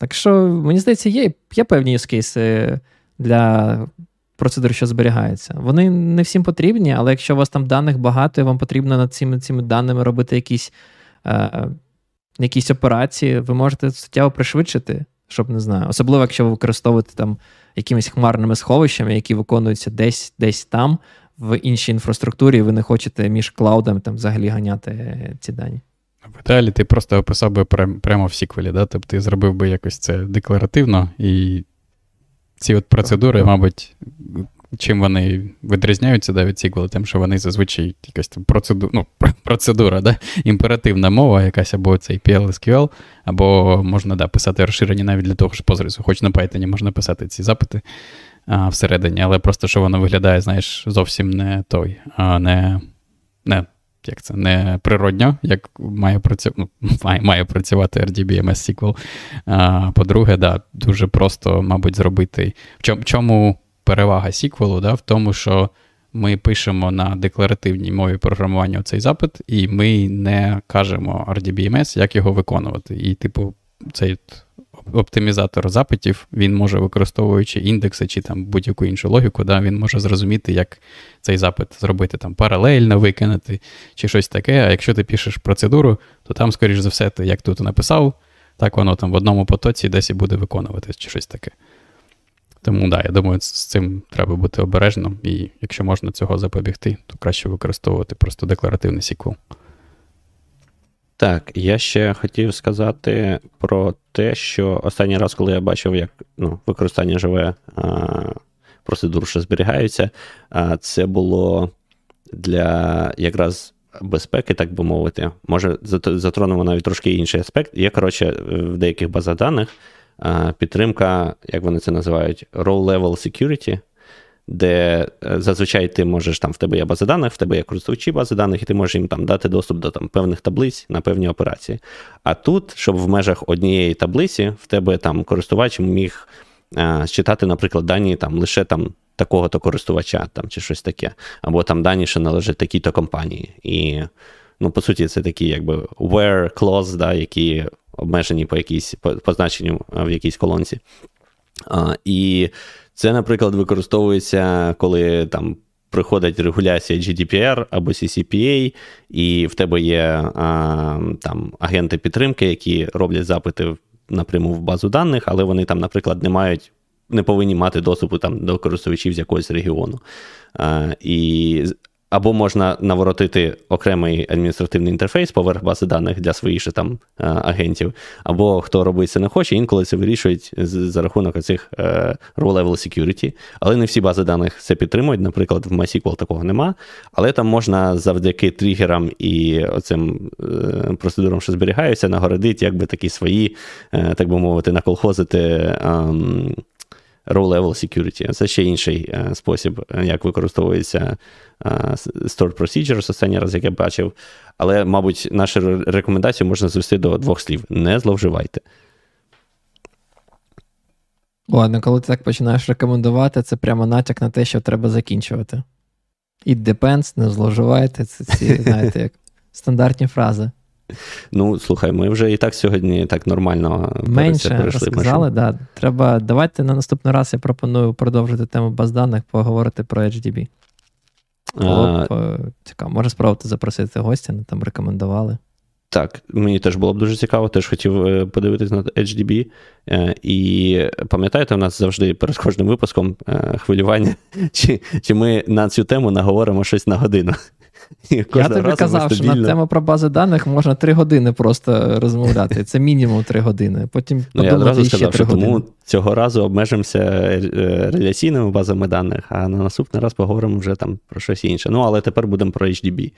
Так що, мені здається, є є певні юзкейси для процедур, що зберігаються. Вони не всім потрібні, але якщо у вас там даних багато, і вам потрібно над цими цими даними робити якісь е, якісь операції, ви можете суттєво пришвидшити, щоб не знаю. Особливо, якщо ви використовуєте там якимись хмарними сховищами, які виконуються десь десь там, в іншій інфраструктурі, і ви не хочете між клаудами там взагалі ганяти ці дані. В ідеалі ти просто описав би прямо в сіквелі, да? тобто ти зробив би якось це декларативно, і ці от процедури, мабуть, чим вони відрізняються да, від сіквелу, тим, що вони зазвичай якась там процедура, ну, процедура, да? імперативна мова, якась або цей PL-SQL, або можна да, писати розширення навіть для того, що позрису, хоч на Python можна писати ці запити а, всередині, але просто що воно виглядає, знаєш, зовсім не той, а не. не як це не природньо, як має працю... ну, має, має працювати RDBMS SQL. А, По-друге, да, дуже просто, мабуть, зробити. В чому, чому перевага SQL? Да? В тому, що ми пишемо на декларативній мові програмування цей запит, і ми не кажемо RDBMS, як його виконувати. І, типу, цей оптимізатор запитів, він може, використовуючи індекси чи там будь-яку іншу логіку, да, він може зрозуміти, як цей запит зробити там паралельно викинути чи щось таке. А якщо ти пишеш процедуру, то там, скоріш за все, ти як тут написав, так воно там в одному потоці десь і буде виконувати чи щось таке. Тому да, я думаю, з цим треба бути обережним, і якщо можна цього запобігти, то краще використовувати просто декларативний SQL. Так, я ще хотів сказати про те, що останній раз, коли я бачив, як ну, використання живе процедур, що зберігаються, а, це було для якраз безпеки, так би мовити. Може, затронемо навіть трошки інший аспект. Є, коротше, в деяких базах даних а, підтримка, як вони це називають, row-level security де е, зазвичай ти можеш там в тебе є база даних, в тебе є користувачі бази даних, і ти можеш їм там дати доступ до там певних таблиць на певні операції. А тут, щоб в межах однієї таблиці в тебе там користувач міг е, читати, наприклад, дані там лише там такого-то користувача, там чи щось таке, або там дані, що належать такій-то компанії. І, ну, по суті, це такі, якби where clause, да, які обмежені по якійсь по, по значенню в якійсь колонці. А, І це, наприклад, використовується, коли там приходить регуляція GDPR або CCPA, і в тебе є а, там агенти підтримки, які роблять запити напряму в базу даних, але вони там, наприклад, не мають. Не повинні мати доступу там до користувачів з якогось регіону. А, І або можна наворотити окремий адміністративний інтерфейс поверх бази даних для своїх же там е, агентів, або хто робить це не хоче, інколи це вирішують за рахунок цих е, row-level security. Але не всі бази даних це підтримують. Наприклад, в MySQL такого нема. Але там можна завдяки тригерам і оцим е, процедурам, що зберігаються, нагородити якби такі свої, так би мовити, наколхозити. Row-level security. Це ще інший е, спосіб, е, як використовується е, stored procedures, останній раз, як я бачив. Але, мабуть, нашу рекомендацію можна звести до двох слів: не зловживайте. Ладно, коли ти так починаєш рекомендувати, це прямо натяк на те, що треба закінчувати. It depends, не зловживайте. Це ці, знаєте, як стандартні фрази. Ну, слухай, ми вже і так сьогодні так нормально менше розказали, да. Треба. Давайте на наступний раз я пропоную продовжити тему баз даних, поговорити про HDB. Було б а... цікаво. Може спробувати запросити гостя, ну, там рекомендували. Так, мені теж було б дуже цікаво, теж хотів е, подивитись на HDB. Е, і пам'ятаєте, у нас завжди перед кожним випуском е, хвилювання, чи чи ми на цю тему наговоримо щось на годину. Я тобі казав, що на тему про бази даних можна три години просто розмовляти. Це мінімум три години. Потім ну, я одразу сказав, що години. тому цього разу обмежимося реляційними базами даних, а на наступний раз поговоримо вже там про щось інше. Ну, але тепер будемо про HDB.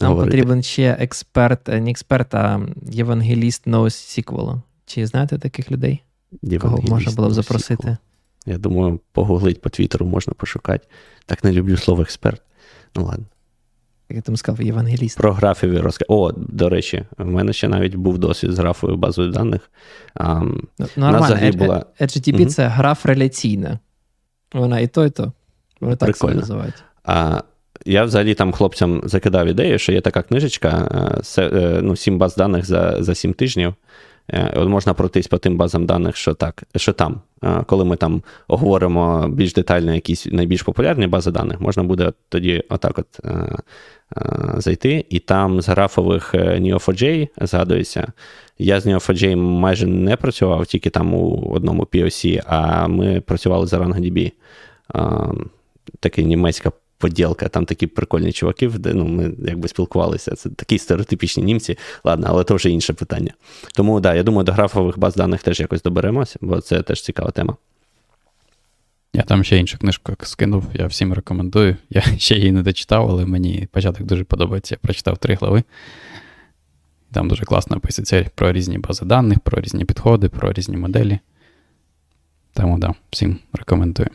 Нам говорити. потрібен ще експерт, не експерт, а євангеліст NoSQL. Чи знаєте таких людей? Кого можна було б запросити? Я думаю, погуглить по Твіттеру можна пошукати. Так не люблю слово експерт. Ну ладно. Як я там сказав, євангеліст. Про графові розкази. О, до речі, в мене ще навіть був досвід з графою базою даних. А, ну, Нормально, була... HTTP угу. це граф реляційна. Вона і то, і то. Вони так себе називають. А, я взагалі там хлопцям закидав ідею, що є така книжечка, е, е, ну, 7 баз даних за за 7 тижнів. Е, от Можна пройтись по тим базам даних, що так, що там. Коли ми там оговоримо більш детально якісь найбільш популярні бази даних, можна буде тоді отак от зайти. І там з графових Neo4j згадується. Я з Neo4j майже не працював, тільки там у одному POC, а ми працювали за RangoDB. Такий німецька поділка, там такі прикольні чуваки, де ну, ми якби спілкувалися. Це такі стереотипічні німці, ладно, але це вже інше питання. Тому да, я думаю, до графових баз даних теж якось доберемося, бо це теж цікава тема. Я там ще іншу книжку скинув, я всім рекомендую. Я ще її не дочитав, але мені початок дуже подобається. Я прочитав три глави. Там дуже класно описується про різні бази даних, про різні підходи, про різні моделі. Тому да, всім рекомендую.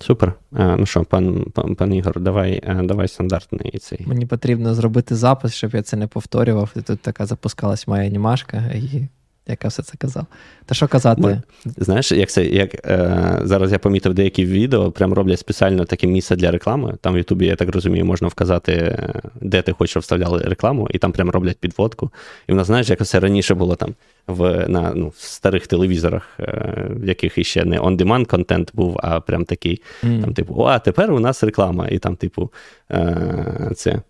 Супер. Ну що, пан пан, пан Ігор, давай давай стандартний цей. Мені потрібно зробити запис, щоб я це не повторював. І тут така запускалась моя анімашка, і яка все це казав. Та що казати? Ми, знаєш, як це як е, зараз я помітив деякі відео, прям роблять спеціально таке місце для реклами. Там в Ютубі, я так розумію, можна вказати, де ти хочеш, щоб вставляли рекламу, і там прям роблять підводку. І воно, знаєш, як це раніше було там в на ну, в старих телевізорах, е, в яких іще не on-demand контент був, а прям такий, mm. там, типу, а тепер у нас реклама, і там, типу, е, це.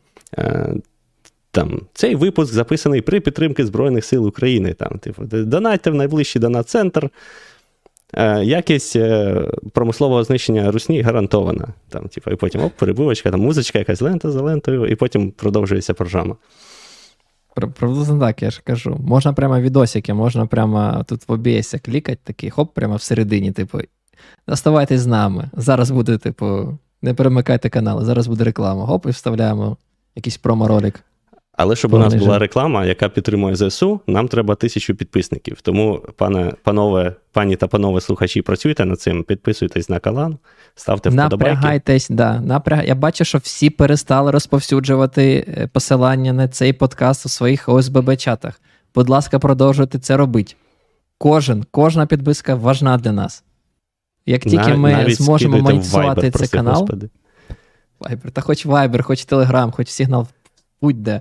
Там, Цей випуск записаний при підтримці Збройних сил України. Там, типу, Донайте в найближчий донат-центр. Е, якість е, промислового знищення русні гарантована. Там, типу, І потім оп, перебивочка, там музичка, якась лента за лентою, і потім продовжується програма. Приблизно так, я ж кажу. Можна прямо відосики, можна прямо тут в OBS клікати, такий хоп, прямо всередині, типу, оставайтесь з нами. Зараз буде, типу, не перемикайте канали, зараз буде реклама. Хоп, і вставляємо якийсь промо-ролик. Але щоб у нас була реклама, яка підтримує ЗСУ, нам треба тисячу підписників. Тому, пане, панове, пані та панове слухачі, працюйте над цим, підписуйтесь на канал, ставте вподобайки. Напрягайтесь, да, напряг... Я бачу, що всі перестали розповсюджувати е, посилання на цей подкаст у своїх ОСББ-чатах. Будь ласка, продовжуйте це робити. Кожен, кожна підписка важна для нас. Як тільки Нав... ми зможемо монетизувати цей канал. Viber, та хоч Viber, хоч Telegram, хоч сигнал будь-де.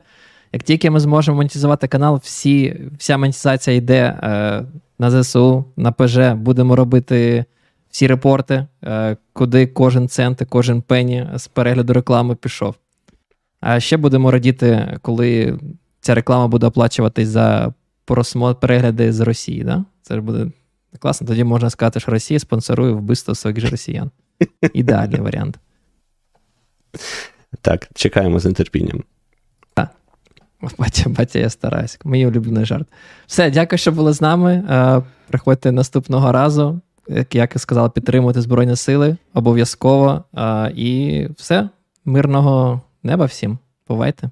Як тільки ми зможемо монетизувати канал, всі, вся монетизація йде е, на ЗСУ, на ПЖ, будемо робити всі репорти, е, куди кожен цент, кожен пені з перегляду реклами пішов. А ще будемо радіти, коли ця реклама буде оплачуватись за перегляди з Росії. Да? Це ж буде класно. Тоді можна сказати, що Росія спонсорує вбивство своїх же росіян. Ідеальний варіант. Так, чекаємо з нетерпінням. Батя, батя, я стараюсь. Мій улюблений жарт. Все, дякую, що були з нами. Е, приходьте наступного разу. Як я сказав, підтримувати Збройні Сили обов'язково. Е, і все. Мирного неба всім. Бувайте.